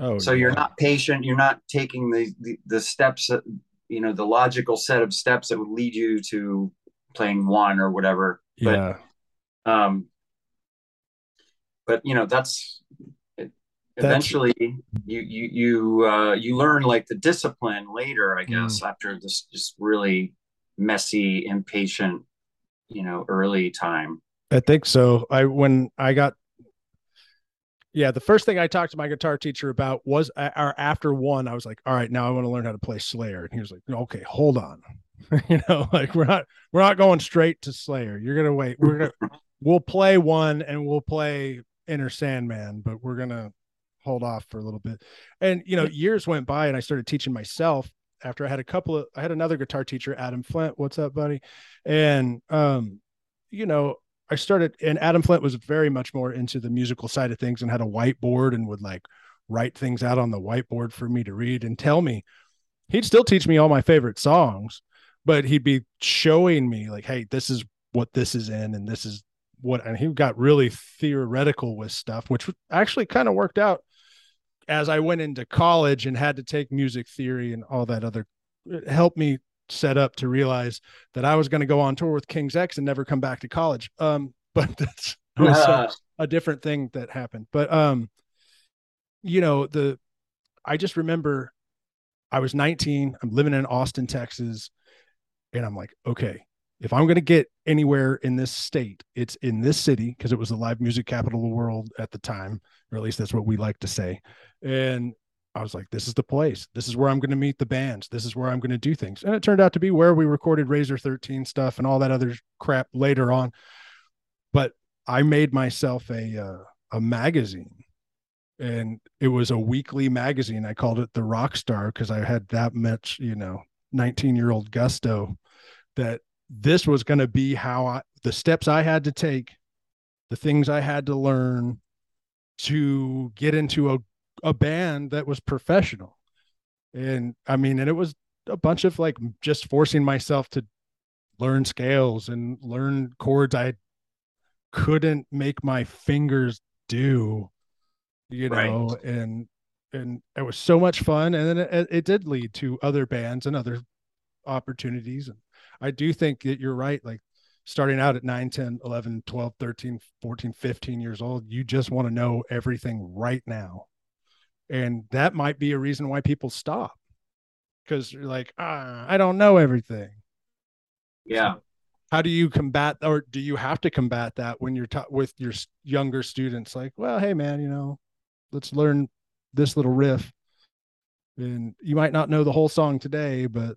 Oh, so you're not patient. You're not taking the, the the steps that you know the logical set of steps that would lead you to playing one or whatever. But Yeah. um, but you know that's it, eventually you you you uh, you learn like the discipline later, I guess, mm. after this just really messy, impatient, you know, early time. I think so. I when I got yeah, the first thing I talked to my guitar teacher about was uh, our after one, I was like, all right, now I want to learn how to play Slayer. And he was like, okay, hold on. you know, like we're not we're not going straight to Slayer. You're gonna wait. We're gonna we'll play one and we'll play Enter Sandman, but we're gonna hold off for a little bit. And you know, years went by and I started teaching myself after I had a couple of I had another guitar teacher, Adam Flint. What's up, buddy? And um, you know, I started and Adam Flint was very much more into the musical side of things and had a whiteboard and would like write things out on the whiteboard for me to read and tell me. He'd still teach me all my favorite songs, but he'd be showing me like, hey, this is what this is in and this is what and he got really theoretical with stuff, which actually kind of worked out as I went into college and had to take music theory and all that other it helped me set up to realize that I was going to go on tour with King's X and never come back to college. Um, but that's uh, a different thing that happened. But um, you know, the I just remember I was 19, I'm living in Austin, Texas, and I'm like, okay, if I'm going to get anywhere in this state, it's in this city because it was the live music capital of the world at the time, or at least that's what we like to say. And I was like, this is the place. This is where I'm going to meet the bands. This is where I'm going to do things. And it turned out to be where we recorded Razor 13 stuff and all that other crap later on. But I made myself a uh, a magazine and it was a weekly magazine. I called it the Rock Star because I had that much, you know, 19 year old gusto that this was going to be how I, the steps I had to take, the things I had to learn to get into a a band that was professional. And I mean, and it was a bunch of like just forcing myself to learn scales and learn chords I couldn't make my fingers do, you know, right. and and it was so much fun and then it, it did lead to other bands and other opportunities and I do think that you're right like starting out at 9 10 11 12 13 14 15 years old you just want to know everything right now. And that might be a reason why people stop. Because you're like ah, i don't know everything. Yeah. So how do you combat or do you have to combat that when you're with your younger students? Like well hey man you know let's learn this little riff. And you might not know the whole song today but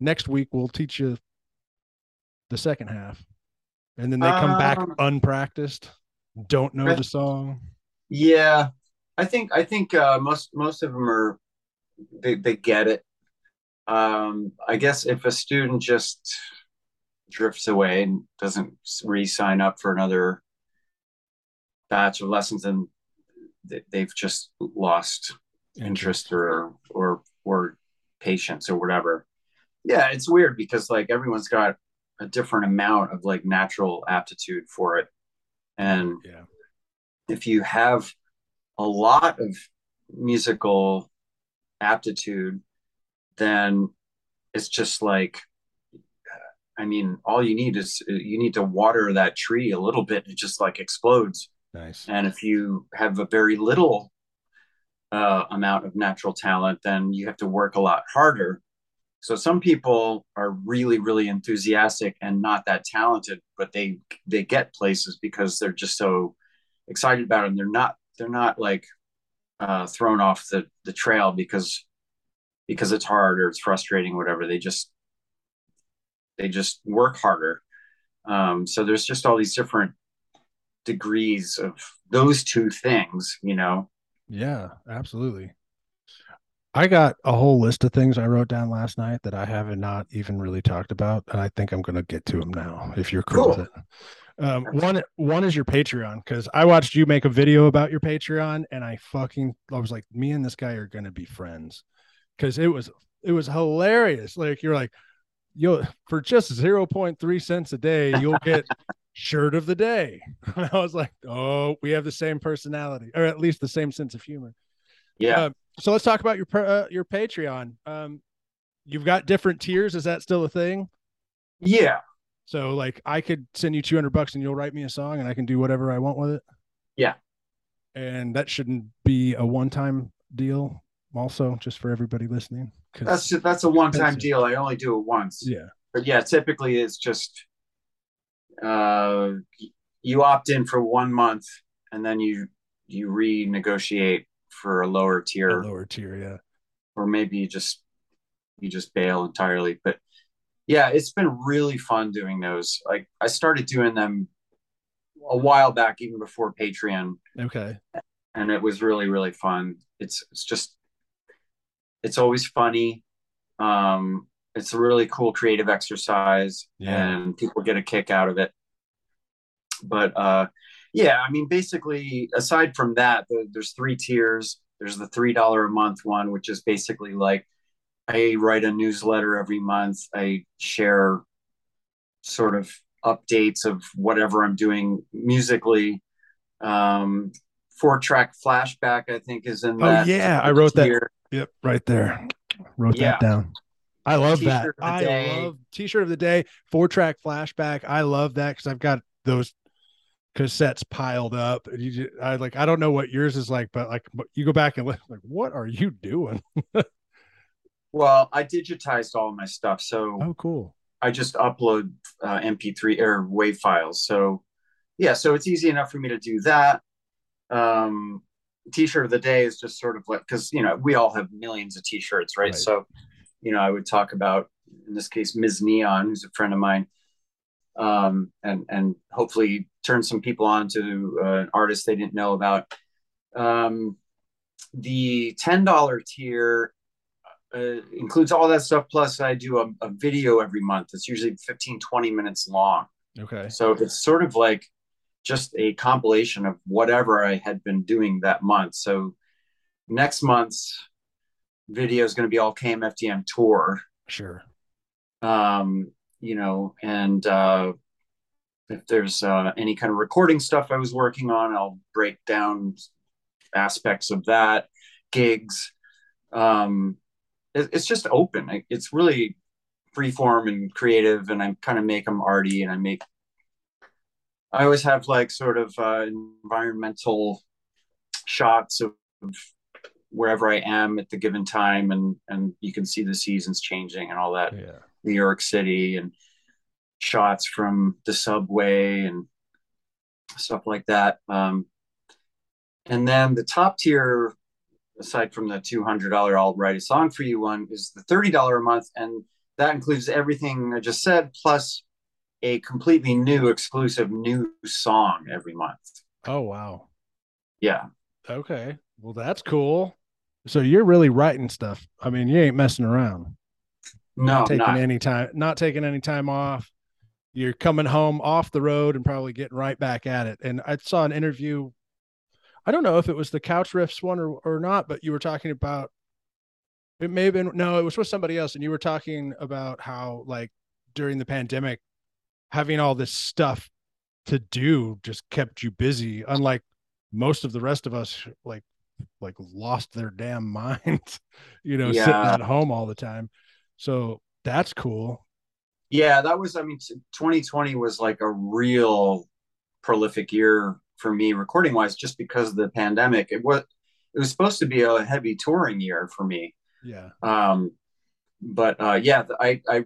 next week we'll teach you the second half and then they come um, back unpracticed don't know the song yeah I think I think uh, most most of them are they they get it. Um, I guess if a student just drifts away and doesn't re-sign up for another batch of lessons, then they've just lost interest or or or patience or whatever. Yeah, it's weird because like everyone's got a different amount of like natural aptitude for it, and yeah, if you have a lot of musical aptitude, then it's just like, I mean, all you need is you need to water that tree a little bit. It just like explodes. Nice. And if you have a very little uh, amount of natural talent, then you have to work a lot harder. So some people are really, really enthusiastic and not that talented, but they they get places because they're just so excited about it. And they're not they're not like uh, thrown off the the trail because because it's hard or it's frustrating, whatever. They just they just work harder. Um, so there's just all these different degrees of those two things, you know. Yeah, absolutely. I got a whole list of things I wrote down last night that I haven't not even really talked about, and I think I'm going to get to them now. If you're cool, cool. with it. Um, one one is your Patreon because I watched you make a video about your Patreon and I fucking I was like, me and this guy are gonna be friends because it was it was hilarious. Like you're like, yo, for just zero point three cents a day, you'll get shirt of the day. And I was like, oh, we have the same personality or at least the same sense of humor. Yeah. Uh, so let's talk about your uh, your Patreon. Um, you've got different tiers. Is that still a thing? Yeah. So like I could send you 200 bucks and you'll write me a song and I can do whatever I want with it. Yeah. and that shouldn't be a one-time deal. Also, just for everybody listening, That's that's a one-time deal. I only do it once. yeah, But yeah, typically it's just uh, you opt in for one month and then you you renegotiate for a lower a tier, lower tier. Yeah, or maybe you just you just bail entirely. But yeah, it's been really fun doing those. Like I started doing them a while back, even before Patreon, okay, and it was really really fun. It's it's just it's always funny. Um, it's a really cool creative exercise, Yeah. and people get a kick out of it. But uh, yeah, I mean, basically, aside from that, the, there's three tiers. There's the three dollar a month one, which is basically like I write a newsletter every month. I share sort of updates of whatever I'm doing musically. Um, four track flashback, I think, is in that. Oh, that. yeah, I wrote that. yep, right there. Wrote Yeah. that down. I love that. I day. love t-shirt of the day, four track flashback. I love that because I've got those cassettes piled up. And you, ju- I like. I don't know what yours is like, but like you go back and look, like, what are you doing? Well, I digitized all of my stuff, so Oh, cool. I just upload uh, MP3 or WAV files. So yeah, so it's easy enough for me to do that. Um, t-shirt of the day is just sort of like because you know we all have millions of t-shirts, right? Right. So you know I would talk about in this case Ms. Neon, who's a friend of mine, um, and and hopefully turn some people on to uh, an artist they didn't know about. Um, the ten dollar tier uh, includes all that stuff. Plus, I do a, a video every month. It's usually 15, 20 minutes long. Okay. So it's sort of like just a compilation of whatever I had been doing that month. So next month's video is going to be all KMFDM tour. Sure. Um, you know, and uh, if there's uh, any kind of recording stuff I was working on, I'll break down aspects of that, gigs. Um, it, it's just open. It's really free form and creative, and I kind of make them arty, and I make. I always have like sort of uh, environmental shots of, of wherever I am at the given time, and and you can see the seasons changing and all that. Yeah. New York City and shots from the subway and stuff like that. Um, and then the top tier, aside from the $200 I'll write a song for you one, is the $30 a month. And that includes everything I just said, plus a completely new exclusive new song every month. Oh wow. Yeah. Okay. Well, that's cool. So you're really writing stuff. I mean, you ain't messing around. No, taking not. any time, not taking any time off. You're coming home off the road and probably getting right back at it. And I saw an interview. I don't know if it was the couch riffs one or, or not, but you were talking about it may have been no, it was with somebody else, and you were talking about how like during the pandemic, having all this stuff to do just kept you busy, unlike most of the rest of us like like lost their damn minds, you know, sitting at home all the time. So that's cool. Yeah, that was, I mean, 2020 was like a real prolific year for me recording wise, just because of the pandemic. It was, it was supposed to be a heavy touring year for me. Yeah. Um, but uh, yeah, I, I,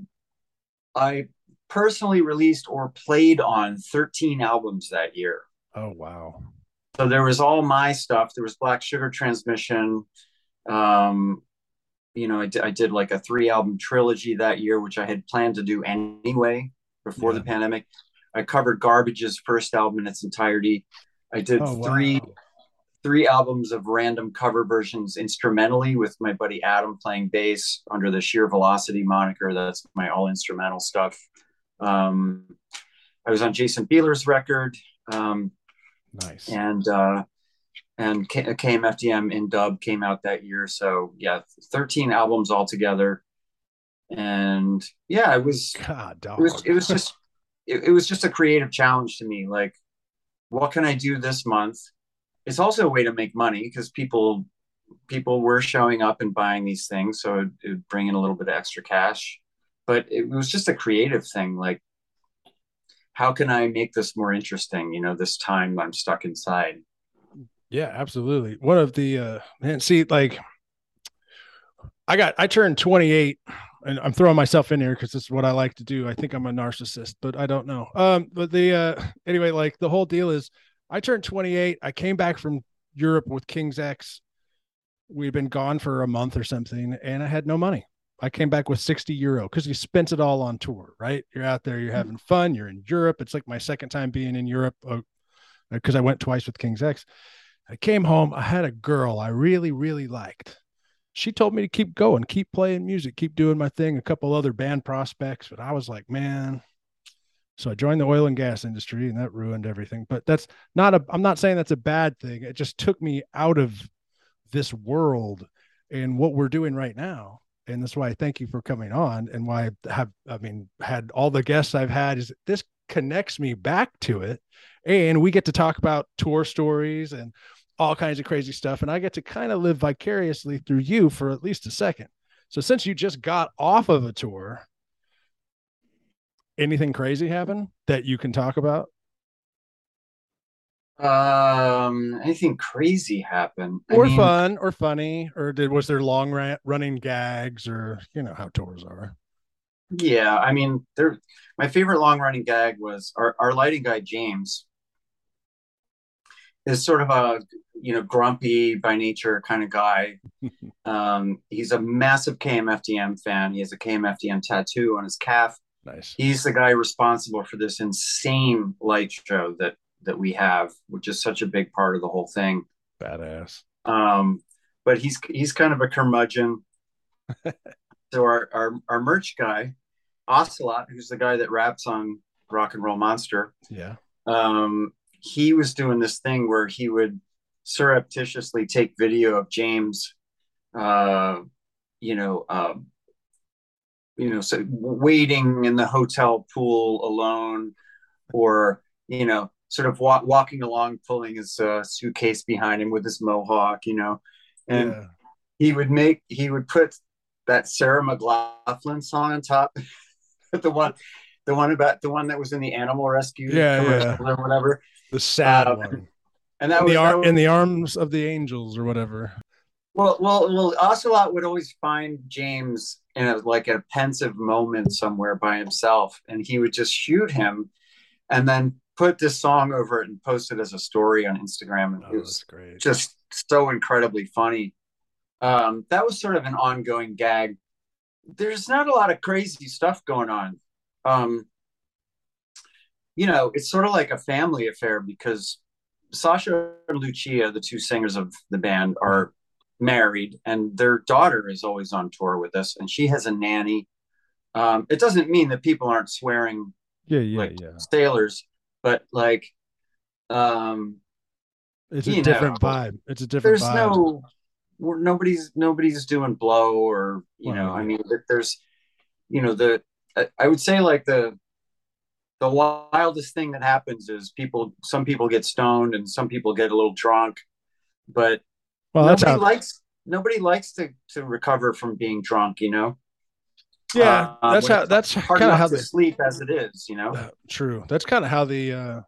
I personally released or played on 13 albums that year. Oh wow. So there was all my stuff. There was Black Sugar Transmission. Um, you know, I did, like a three album trilogy that year, which I had planned to do anyway before the pandemic. I covered Garbage's first album in its entirety. I did Oh three wow. three albums of random cover versions instrumentally with my buddy Adam playing bass under the Sheer Velocity moniker. That's my all instrumental stuff. Um, I was on Jason Beeler's record. Um, Nice. and uh, and K- uh, KMFDM in dub came out that year. So yeah, thirteen albums altogether, and yeah, it was God dog. it was it was just it, it was just a creative challenge to me. Like, what can I do this month? It's also a way to make money because people people were showing up and buying these things, so it it would bring in a little bit of extra cash. But it was just a creative thing, like how can I make this more interesting? You know, this time I'm stuck inside. Yeah, absolutely. One of the uh man, see, like I got I turned 28 and I'm throwing myself in here because this is what I like to do. I think I'm a narcissist, but I don't know. Um, but the uh anyway, like the whole deal is I turned 28. I came back from Europe with King's X. We'd been gone for a month or something, and I had no money. I came back with 60 euro because you spent it all on tour, right? You're out there, you're having fun, you're in Europe. It's like my second time being in Europe because uh, I went twice with King's X. I came home, I had a girl I really, really liked. She told me to keep going, keep playing music, keep doing my thing, a couple other band prospects. But I was like, man. So I joined the oil and gas industry and that ruined everything. But that's not a, I'm not saying that's a bad thing. It just took me out of this world and what we're doing right now and that's why I thank you for coming on and why I have I mean had all the guests I've had is this connects me back to it and we get to talk about tour stories and all kinds of crazy stuff and I get to kind of live vicariously through you for at least a second. So since you just got off of a tour anything crazy happen that you can talk about? Um, anything crazy happen? Or I mean, fun or funny or did was there long running gags or you know how tours are? Yeah, I mean, there my favorite long running gag was our, our lighting guy James is sort of a you know grumpy by nature kind of guy. um, he's a massive KMFDM fan. He has a KMFDM tattoo on his calf. Nice. He's the guy responsible for this insane light show that that we have, which is such a big part of the whole thing. Badass. Um, but he's he's kind of a curmudgeon. so our, our our merch guy, Ocelot, who's the guy that raps on Rock and Roll Monster. Yeah. Um, he was doing this thing where he would surreptitiously take video of James, uh, you know, uh, you know, so waiting in the hotel pool alone, or you know, sort of walk, walking along, pulling his uh, suitcase behind him with his mohawk, you know, and yeah. he would make he would put that Sarah McLachlan song on top, the one, the one about the one that was in the animal rescue, yeah, yeah. or whatever, the sad uh, one, and that in was, the, ar- was, in the arms of the angels or whatever. Well, well, well. Ocelot would always find James in a like a pensive moment somewhere by himself, and he would just shoot him, and then put this song over it and post it as a story on Instagram. And oh, it was great. just so incredibly funny. Um, that was sort of an ongoing gag. There's not a lot of crazy stuff going on. Um, you know, it's sort of like a family affair because Sascha and Lucia, the two singers of the band, are married, and their daughter is always on tour with us, and she has a nanny. Um, it doesn't mean that people aren't swearing yeah, yeah, like yeah. sailors, but like um it's a different know, vibe it's a different there's vibe. no nobody's nobody's doing blow or you know i mean there's you know the i would say like the the wildest thing that happens is people some people get stoned and some people get a little drunk but well that's nobody how... likes nobody likes to to recover from being drunk you know yeah, uh, that's how that's kind of how the sleep as it is, you know. Uh, true. That's kind of how the uh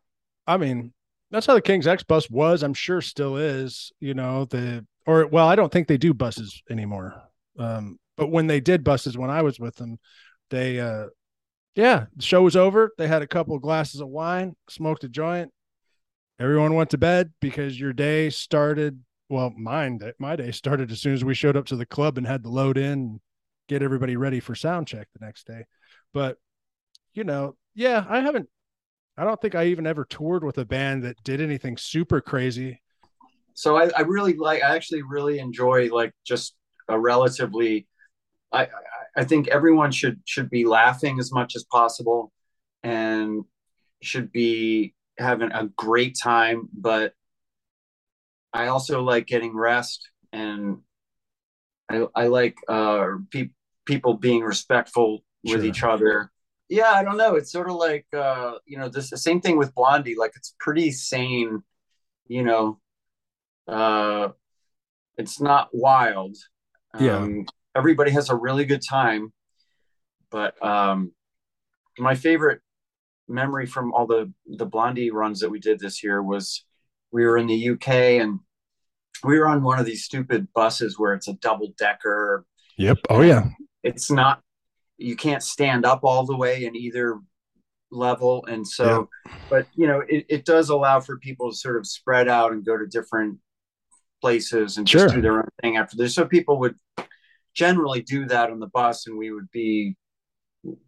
I mean, that's how the King's X bus was, I'm sure still is, you know, the or well, I don't think they do buses anymore. Um but when they did buses when I was with them, they uh yeah, the show was over. They had a couple glasses of wine, smoked a joint. Everyone went to bed because your day started well, mine my day started as soon as we showed up to the club and had to load in get everybody ready for sound check the next day. But you know, yeah, I haven't I don't think I even ever toured with a band that did anything super crazy. So I, I really like I actually really enjoy like just a relatively I I think everyone should should be laughing as much as possible and should be having a great time, but I also like getting rest and I, I like uh, pe- people being respectful with each other. Yeah, I don't know. It's sort of like uh, you know, this the same thing with Blondie. Like it's pretty sane, you know. Uh, it's not wild. Yeah. Um, everybody has a really good time, but um, my favorite memory from all the the Blondie runs that we did this year was we were in the UK and we were on one of these stupid buses where it's a double decker. Yep. Oh yeah. It's not you can't stand up all the way in either level and so yeah. but you know it, it does allow for people to sort of spread out and go to different places and just do their own thing after this. So people would generally do that on the bus and we would be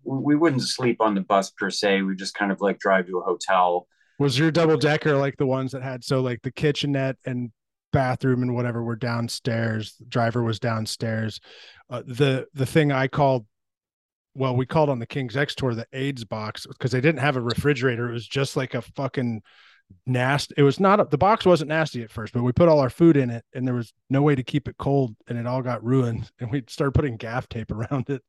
we wouldn't sleep on the bus per se. We just kind of like drive to a hotel. Was your double decker like the ones that had so like the kitchenette and bathroom and whatever were downstairs the driver was downstairs uh, the the thing i called well, we called on the King's X tour the AIDS box because they didn't have a refrigerator. It was just like a fucking nasty. It was not the box wasn't nasty at first, but we put all our food in it and there was no way to keep it cold and it all got ruined. And we started putting gaff tape around it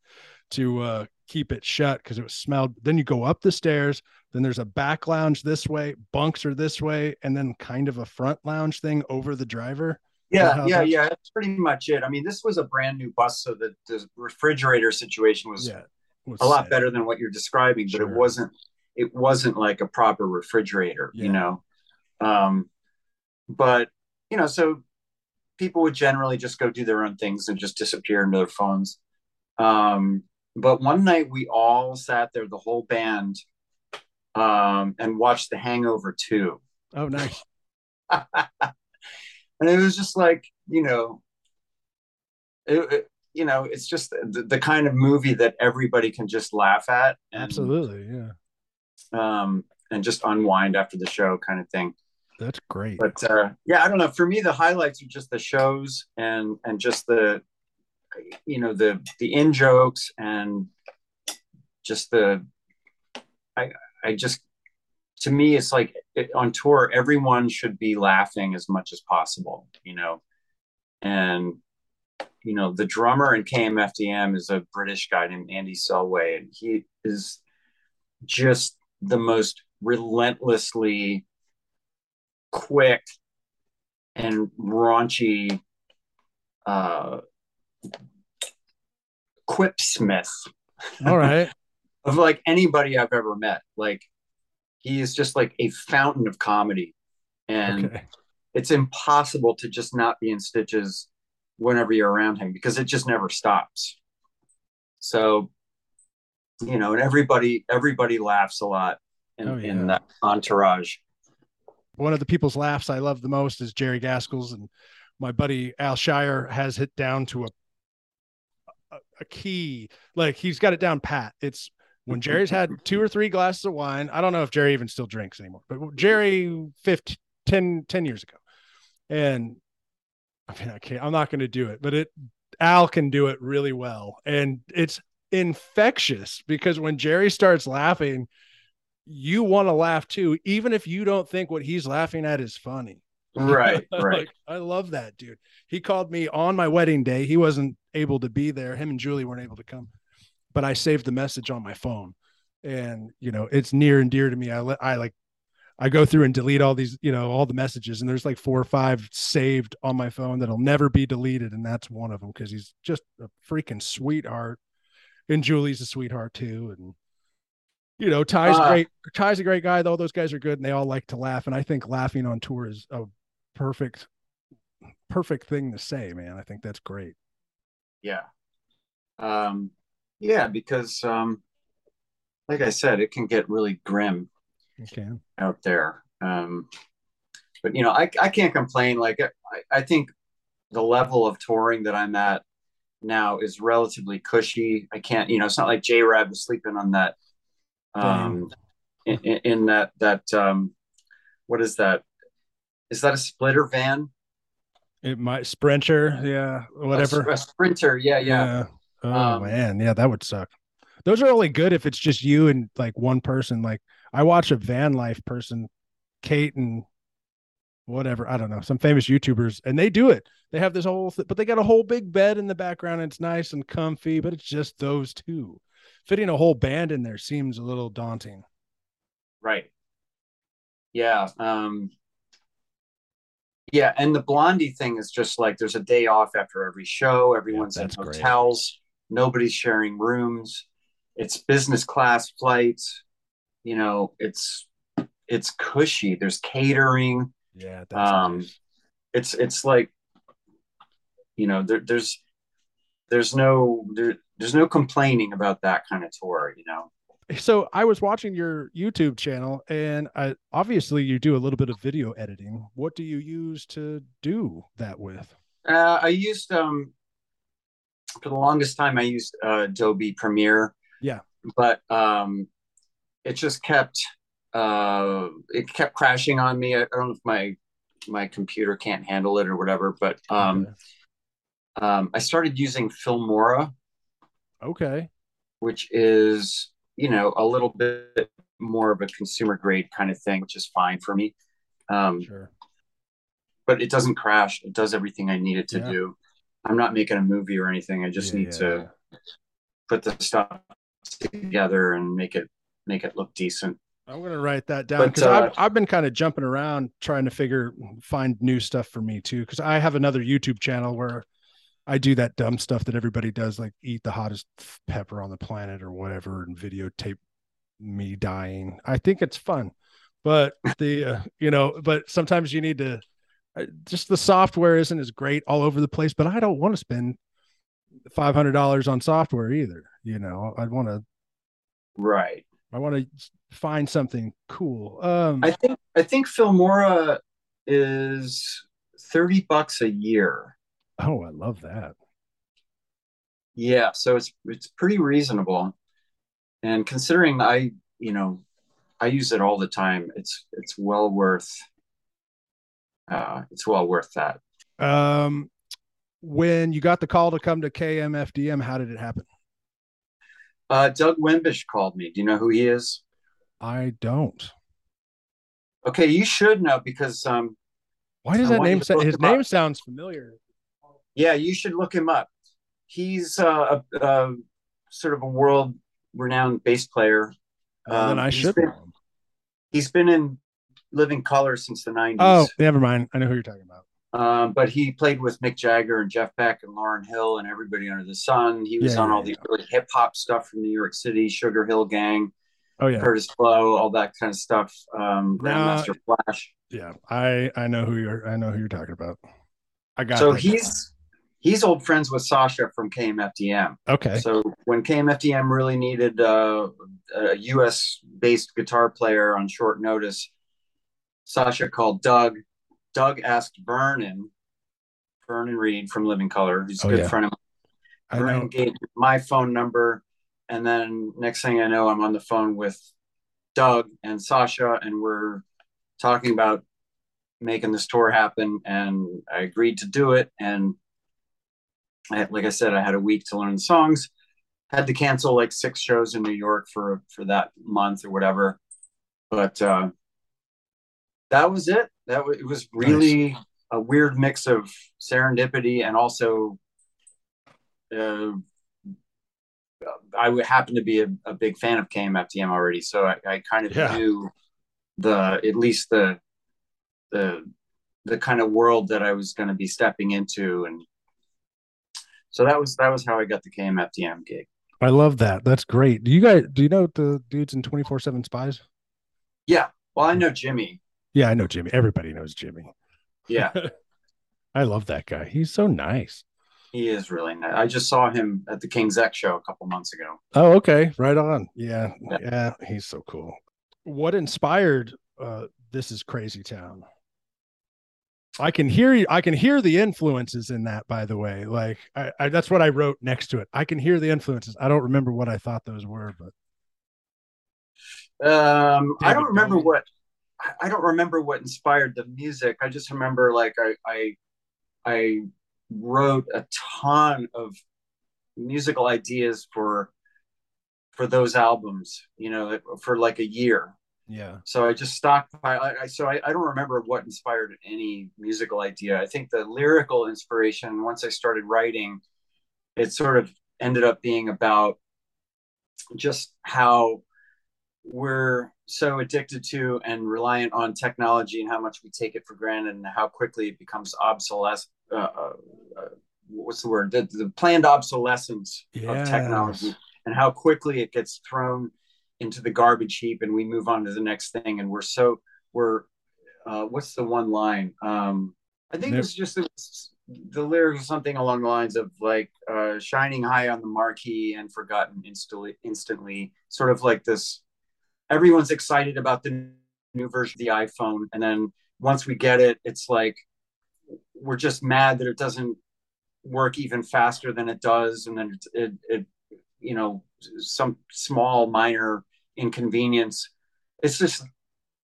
to uh, keep it shut because it was smelled. Then you go up the stairs. Then there's a back lounge this way, bunks are this way, and then kind of a front lounge thing over the driver. Yeah, yeah, yeah. That's pretty much it. I mean, this was a brand new bus, so the, the refrigerator situation was yeah a lot better than what you're describing, but sure. it wasn't it wasn't like a proper refrigerator, yeah. you know. Um, but you know, so people would generally just go do their own things and just disappear into their phones. Um, but one night we all sat there, the whole band, um, and watched The Hangover 2. Oh, nice. and it was just like, you know, it, it, you know, it's just the, the, kind of movie that everybody can just laugh at. And, Absolutely, yeah. Um, and just unwind after the show, kind of thing. That's great. But uh, yeah, I don't know. For me, the highlights are just the shows and and just the, you know, the the in jokes and just the, I I just to me it's like it, on tour everyone should be laughing as much as possible, you know, and you know, the drummer in KMFDM is a British guy named Andy Selway, and he is just the most relentlessly quick and raunchy uh, quip smith. All right. of like anybody I've ever met. Like he is just like a fountain of comedy. And okay. it's impossible to just not be in stitches whenever you're around him because it just never stops. So, you know, and everybody everybody laughs a lot in, oh, yeah. in that entourage. One of the people's laughs I love the most is Jerry Gaskill's, and my buddy Al Shire has hit down to a, a, a key. Like he's got it down pat. It's when Jerry's had two or three glasses of wine. I don't know if Jerry even still drinks anymore, but Jerry 15, 10, 10 years ago. And I mean, I can't, I'm not going to do it, but it, Al can do it really well. And it's infectious because when Jerry starts laughing, you want to laugh too, even if you don't think what he's laughing at is funny. Right, right. like, I love that dude. He called me on my wedding day. He wasn't able to be there. Him and Julie weren't able to come, but I saved the message on my phone, and you know it's near and dear to me. I let I like I go through and delete all these, you know, all the messages, and there's like four or five saved on my phone that'll never be deleted, and that's one of them because he's just a freaking sweetheart, and Julie's a sweetheart too, and you know, Ty's uh, great. Ty's a great guy. Though those guys are good, and they all like to laugh, and I think laughing on tour is a perfect, perfect thing to say, man. I think that's great. Yeah, um, yeah, because um, like I said, it can get really grim okay. out there. Um, but you know, I, I can't complain. Like I, I think the level of touring that I'm at now is relatively cushy. I can't, you know, it's not like J Rab was sleeping on that, um, in, in, that, that, um, what is that? Is that a splitter van? It might sprinter. Yeah. Whatever. A, a sprinter. Yeah. Yeah. yeah. Oh um, man. Yeah. That would suck. Those are only good if it's just you and like one person. Like I watch a van life person, Kate and whatever I don't know, some famous YouTubers, and they do it. They have this whole, th- but they got a whole big bed in the background. And it's nice and comfy, but it's just those two. Fitting a whole band in there seems a little daunting. Right. Yeah. Um, yeah, and the Blondie thing is just like there's a day off after every show. Everyone's yeah, in hotels. Great. Nobody's sharing rooms. It's business class flights you know, it's it's cushy. There's catering. Yeah. um, nice. it's it's like you know there, there's there's no there, there's no complaining about that kind of tour you know so i was watching your youtube channel and I, obviously you do a little bit of video editing what do you use to do that with uh, i used um for the longest time i used uh, adobe premiere yeah but um it just kept uh it kept crashing on me. I don't know if my my computer can't handle it or whatever but um um i started using filmora. Okay. Which is you know a little bit more of a consumer grade kind of thing which is fine for me. Um sure. but it doesn't crash. It does everything i need it to yeah. do. I'm not making a movie or anything. I just yeah, need yeah, to put the stuff together and make it make it look decent I'm gonna write that down because uh, I've, I've been kind of jumping around trying to figure find new stuff for me too. Because I have another YouTube channel where I do that dumb stuff that everybody does, like eat the hottest pepper on the planet or whatever, and videotape me dying. I think it's fun, but the uh, you know, but sometimes you need to. Uh, just the software isn't as great all over the place, but I don't want to spend five hundred dollars on software either. You know, I'd want to. Right. I want to find something cool. Um, I think I think Filmora is thirty bucks a year. Oh, I love that. Yeah, so it's it's pretty reasonable, and considering I you know I use it all the time, it's it's well worth. Uh, it's well worth that. Um, when you got the call to come to KMFDM, how did it happen? Uh, Doug Wimbish called me. Do you know who he is? I don't. Okay, you should know because um. Why does I that name? His name up. sounds familiar. Yeah, you should look him up. He's uh, a, a sort of a world-renowned bass player. Um, then I should. Been, he's been in Living Colour since the '90s. Oh, never mind. I know who you're talking about. Um, but he played with Mick Jagger and Jeff Beck and Lauryn Hill and everybody under the sun. He was yeah, on all yeah, the early hip hop stuff from New York City, Sugar Hill Gang, oh yeah, Kurtis Blow, all that kind of stuff. Um, Grandmaster uh, Flash. Yeah, I I know who you're I know who you're talking about. I got so he's he's old friends with Sascha from KMFDM. Okay. So when KMFDM really needed uh, a U.S. based guitar player on short notice, Sascha called Doug Doug asked Vernon, Vernon Reid from Living Colour, who's a oh, good yeah. friend of mine. Vernon gave my phone number. And then next thing I know, I'm on the phone with Doug and Sascha, and we're talking about making this tour happen. And I agreed to do it. And I, like I said, I had a week to learn the songs. Had to cancel like six shows in New York for for that month or whatever. But uh, that was it. That was, it was really nice. a weird mix of serendipity and also uh, I would happen to be a, a, big fan of KMFDM already, so I, I kind of yeah. knew the at least the the the kind of world that I was going to be stepping into, and so that was that was how I got the KMFDM gig. I love that. That's great. Do you guys do you know the dudes in twenty four seven Spyz? Yeah, well, I know Jimmy. Yeah, I know Jimmy. Everybody knows Jimmy. Yeah. I love that guy. He's so nice. He is really nice. I just saw him at the King's X show a couple months ago. Oh, okay. Right on. Yeah. Yeah. yeah he's so cool. What inspired uh This is Crazy Town? I can hear you. I can hear the influences in that, by the way. Like I, I that's what I wrote next to it. I can hear the influences. I don't remember what I thought those were, but um, David I don't remember Bowie. what I don't remember what inspired the music. I just remember like I I, I wrote a ton of musical ideas for for those albums, you know, for like a year. Yeah. So I just stocked. I, I so I, I don't remember what inspired any musical idea. I think the lyrical inspiration once I started writing, it sort of ended up being about just how we're so addicted to and reliant on technology and how much we take it for granted and how quickly it becomes obsolescent. Uh, uh, uh, what's the word? The, the planned obsolescence yes. of technology and how quickly it gets thrown into the garbage heap and we move on to the next thing. And we're so, we're, uh, what's the one line? Um, I think it's just the lyrics something along the lines of like uh, shining high on the marquee and forgotten instantly. Instantly, sort of like this. Everyone's excited about the new version of the iPhone, and then once we get it, it's like we're just mad that it doesn't work even faster than it does, and then it, it, it you know, some small minor inconvenience. It's just,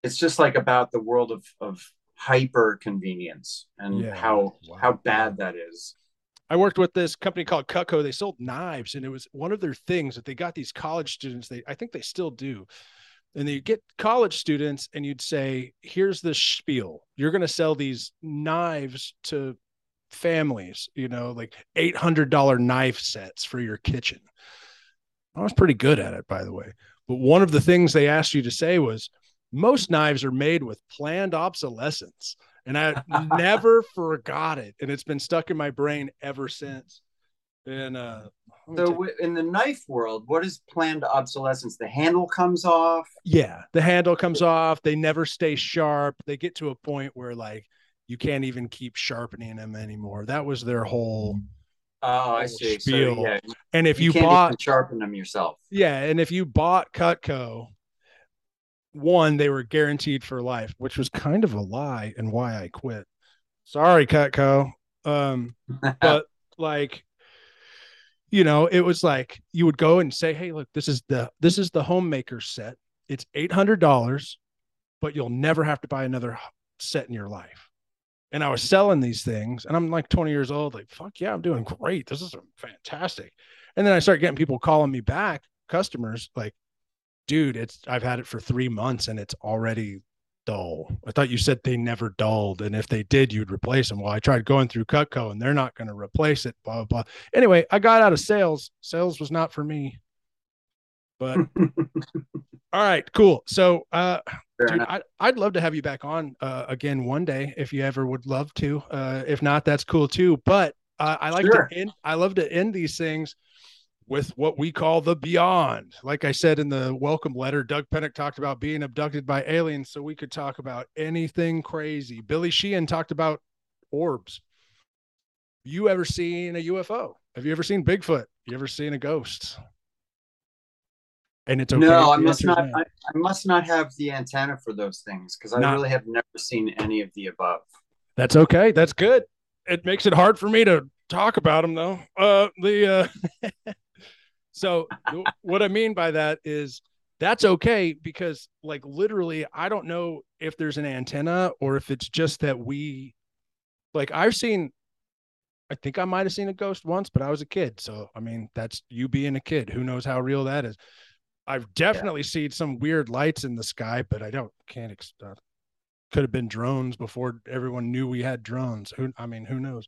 it's just like about the world of of hyper convenience and yeah. how wow. how bad that is. I worked with this company called Cutco. They sold knives, and it was one of their things that they got these college students. They, I think they still do, and they get college students, and you'd say, "Here's the spiel. You're going to sell these knives to families. You know, like eight hundred dollar knife sets for your kitchen." I was pretty good at it, by the way. But one of the things they asked you to say was, most knives are made with planned obsolescence. And I never forgot it. And it's been stuck in my brain ever since. And uh, so in the knife world, what is planned obsolescence? The handle comes off. Yeah, the handle comes off. They never stay sharp. They get to a point where like you can't even keep sharpening them anymore. That was their whole Oh, I see. Spiel. So, yeah, and if you, you bought sharpen them yourself, yeah, and if you bought Cutco, one they were guaranteed for life, which was kind of a lie and why I quit. Sorry, Cutco. Um, but like, you know, it was like you would go and say, "Hey, look, this is the this is the homemaker set. It's eight hundred dollars, but you'll never have to buy another set in your life." and I was selling these things, and I'm like 20 years old, like, fuck yeah, I'm doing great. This is fantastic. And then I start getting people calling me back, customers, like, dude, it's I've had it for three months and it's already dull. I thought you said they never dulled, and if they did, you'd replace them. Well, I tried going through Cutco, and they're not going to replace it. Blah, blah blah. Anyway, I got out of sales. Sales was not for me. But all right, cool. So, uh, dude, I, would love to have you back on uh, again one day if you ever would love to. Uh, if not, that's cool too. But uh, I like sure. to end. I love to end these things with what we call the beyond. Like I said in the welcome letter, Doug Pinnick talked about being abducted by aliens, so we could talk about anything crazy. Billy Sheehan talked about orbs. You ever seen a UFO? Have you ever seen Bigfoot? You ever seen a ghost? and it's okay. No, I must not. I, I, must not have the antenna for those things because I not, really have never seen any of the above. That's okay. That's good. It makes it hard for me to talk about them, though. Uh, the uh, so what I mean by that is that's okay because, like, literally, I don't know if there's an antenna or if it's just that we, like, I've seen I think I might have seen a ghost once, but I was a kid. So, I mean, that's you being a kid. Who knows how real that is? I've definitely yeah. seen some weird lights in the sky, but I don't can't uh, could have been drones before everyone knew we had drones. Who I mean, who knows?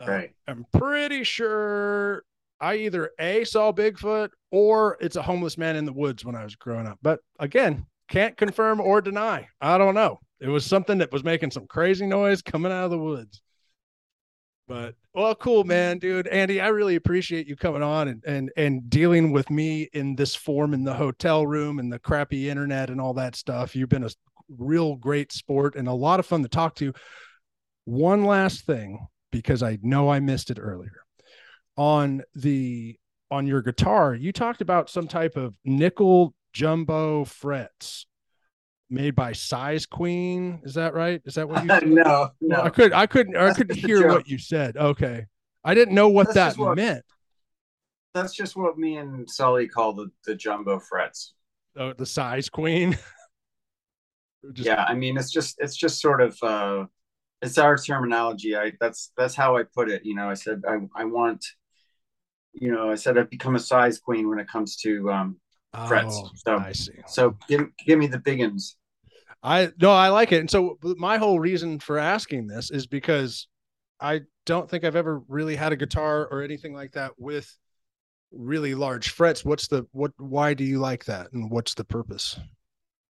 Uh, right. Uh, I'm pretty sure I either a saw Bigfoot or it's a homeless man in the woods when I was growing up. But again, can't confirm or deny. I don't know. It was something that was making some crazy noise coming out of the woods. But well, cool, mm-hmm. man, dude. Andee, I really appreciate you coming on and and and dealing with me in this form in the hotel room and the crappy internet and all that stuff. You've been a real great sport and a lot of fun to talk to. One last thing, because I know I missed it earlier. On the on your guitar, you talked about some type of nickel jumbo frets made by Size Queen. Is that right? Is that what you said? no, no. I could I couldn't I couldn't hear what you said. Okay. I didn't know what that's that what, meant. That's just what me and Sully call the, the jumbo frets. Oh, the size queen. just... Yeah, I mean it's just it's just sort of uh it's our terminology. I that's that's how I put it. You know, I said I, I want you know, I said I've become a size queen when it comes to um frets. Oh, so I see. So give give me the big ones. I no, I like it. And so my whole reason for asking this is because I don't think I've ever really had a guitar or anything like that with really large frets. What's the what why do you like that and what's the purpose?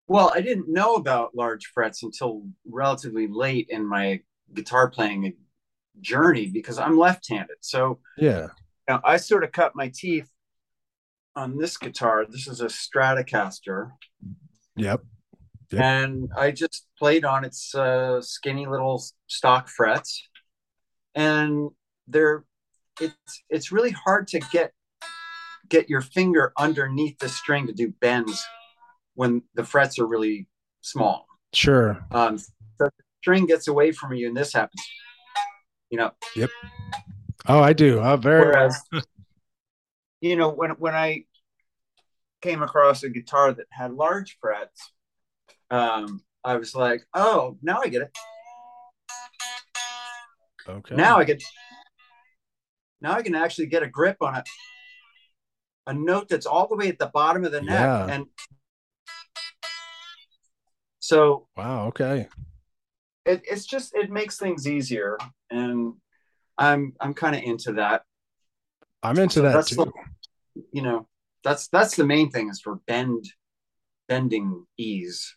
Well, I didn't know about large frets until relatively late in my guitar playing journey because I'm left-handed. So yeah, I sort of cut my teeth on this guitar. This is a Stratocaster. Yep. Yep. And I just played on its uh, skinny little stock frets, and they're it's it's really hard to get get your finger underneath the string to do bends when the frets are really small. Sure. Um, so the string gets away from you, and this happens. You know. Yep. Oh, I do. Oh, very. Whereas, you know, when when I came across a guitar that had large frets, um, I was like, oh, now I get it. Okay. Now I get. Now I can actually get a grip on it. A note that's all the way at the bottom of the neck, yeah. and so. Wow. Okay. It, it's just it makes things easier, and I'm I'm kind of into that. I'm into so that too. The, you know, that's that's the main thing is for bend bending ease.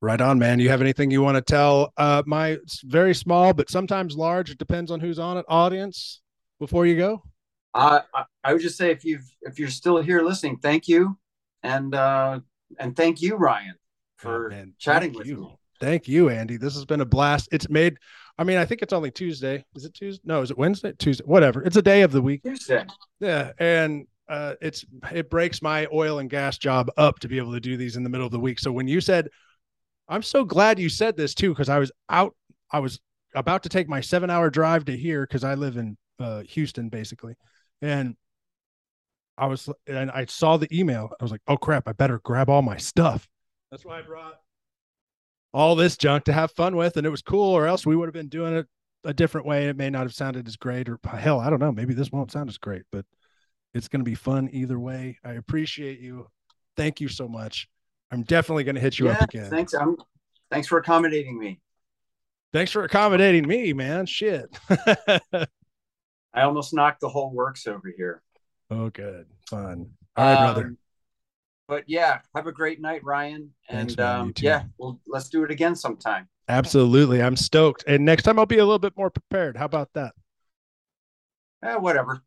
Right on, man. You have anything you want to tell uh, my very small but sometimes large? It depends on who's on it. Audience, before you go. Uh, I would just say if you've if you're still here listening, thank you, and uh, and thank you, Ryan, for oh, chatting with you. me. Thank you, Andee. This has been a blast. It's made. I mean, I think it's only Tuesday. Is it Tuesday? No, is it Wednesday? Tuesday? Whatever. It's a day of the week. Tuesday. Yeah, and uh, it's it breaks my oil and gas job up to be able to do these in the middle of the week. So when you said, I'm so glad you said this too, because I was out, I was about to take my seven hour drive to here because I live in uh, Houston basically, and I was and I saw the email. I was like, oh crap, I better grab all my stuff. That's why I brought all this junk to have fun with, and it was cool. Or else we would have been doing it a different way. It may not have sounded as great, or hell, I don't know. Maybe this won't sound as great, but it's going to be fun either way. I appreciate you. Thank you so much. I'm definitely going to hit you yeah, up again. Thanks. I'm, thanks for accommodating me. Thanks for accommodating me, man. Shit. I almost knocked the whole works over here. Oh, good. Fun. All right, um, brother. But yeah, have a great night, Ryan. And Thanks, um, yeah, well, let's do it again sometime. Absolutely. I'm stoked. And next time I'll be a little bit more prepared. How about that? Eh, whatever.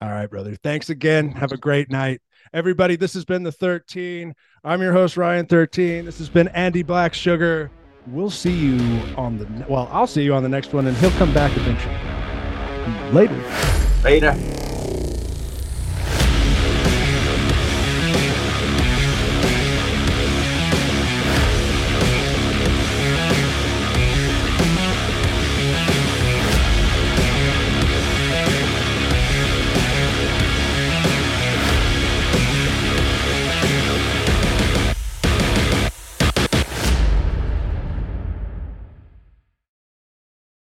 All right, brother. Thanks again. Have a great night. Everybody, this has been the 13. I'm your host, Ryan 13. This has been Andee Blacksugar. We'll see you on the well, I'll see you on the next one, and he'll come back eventually. Later. Later.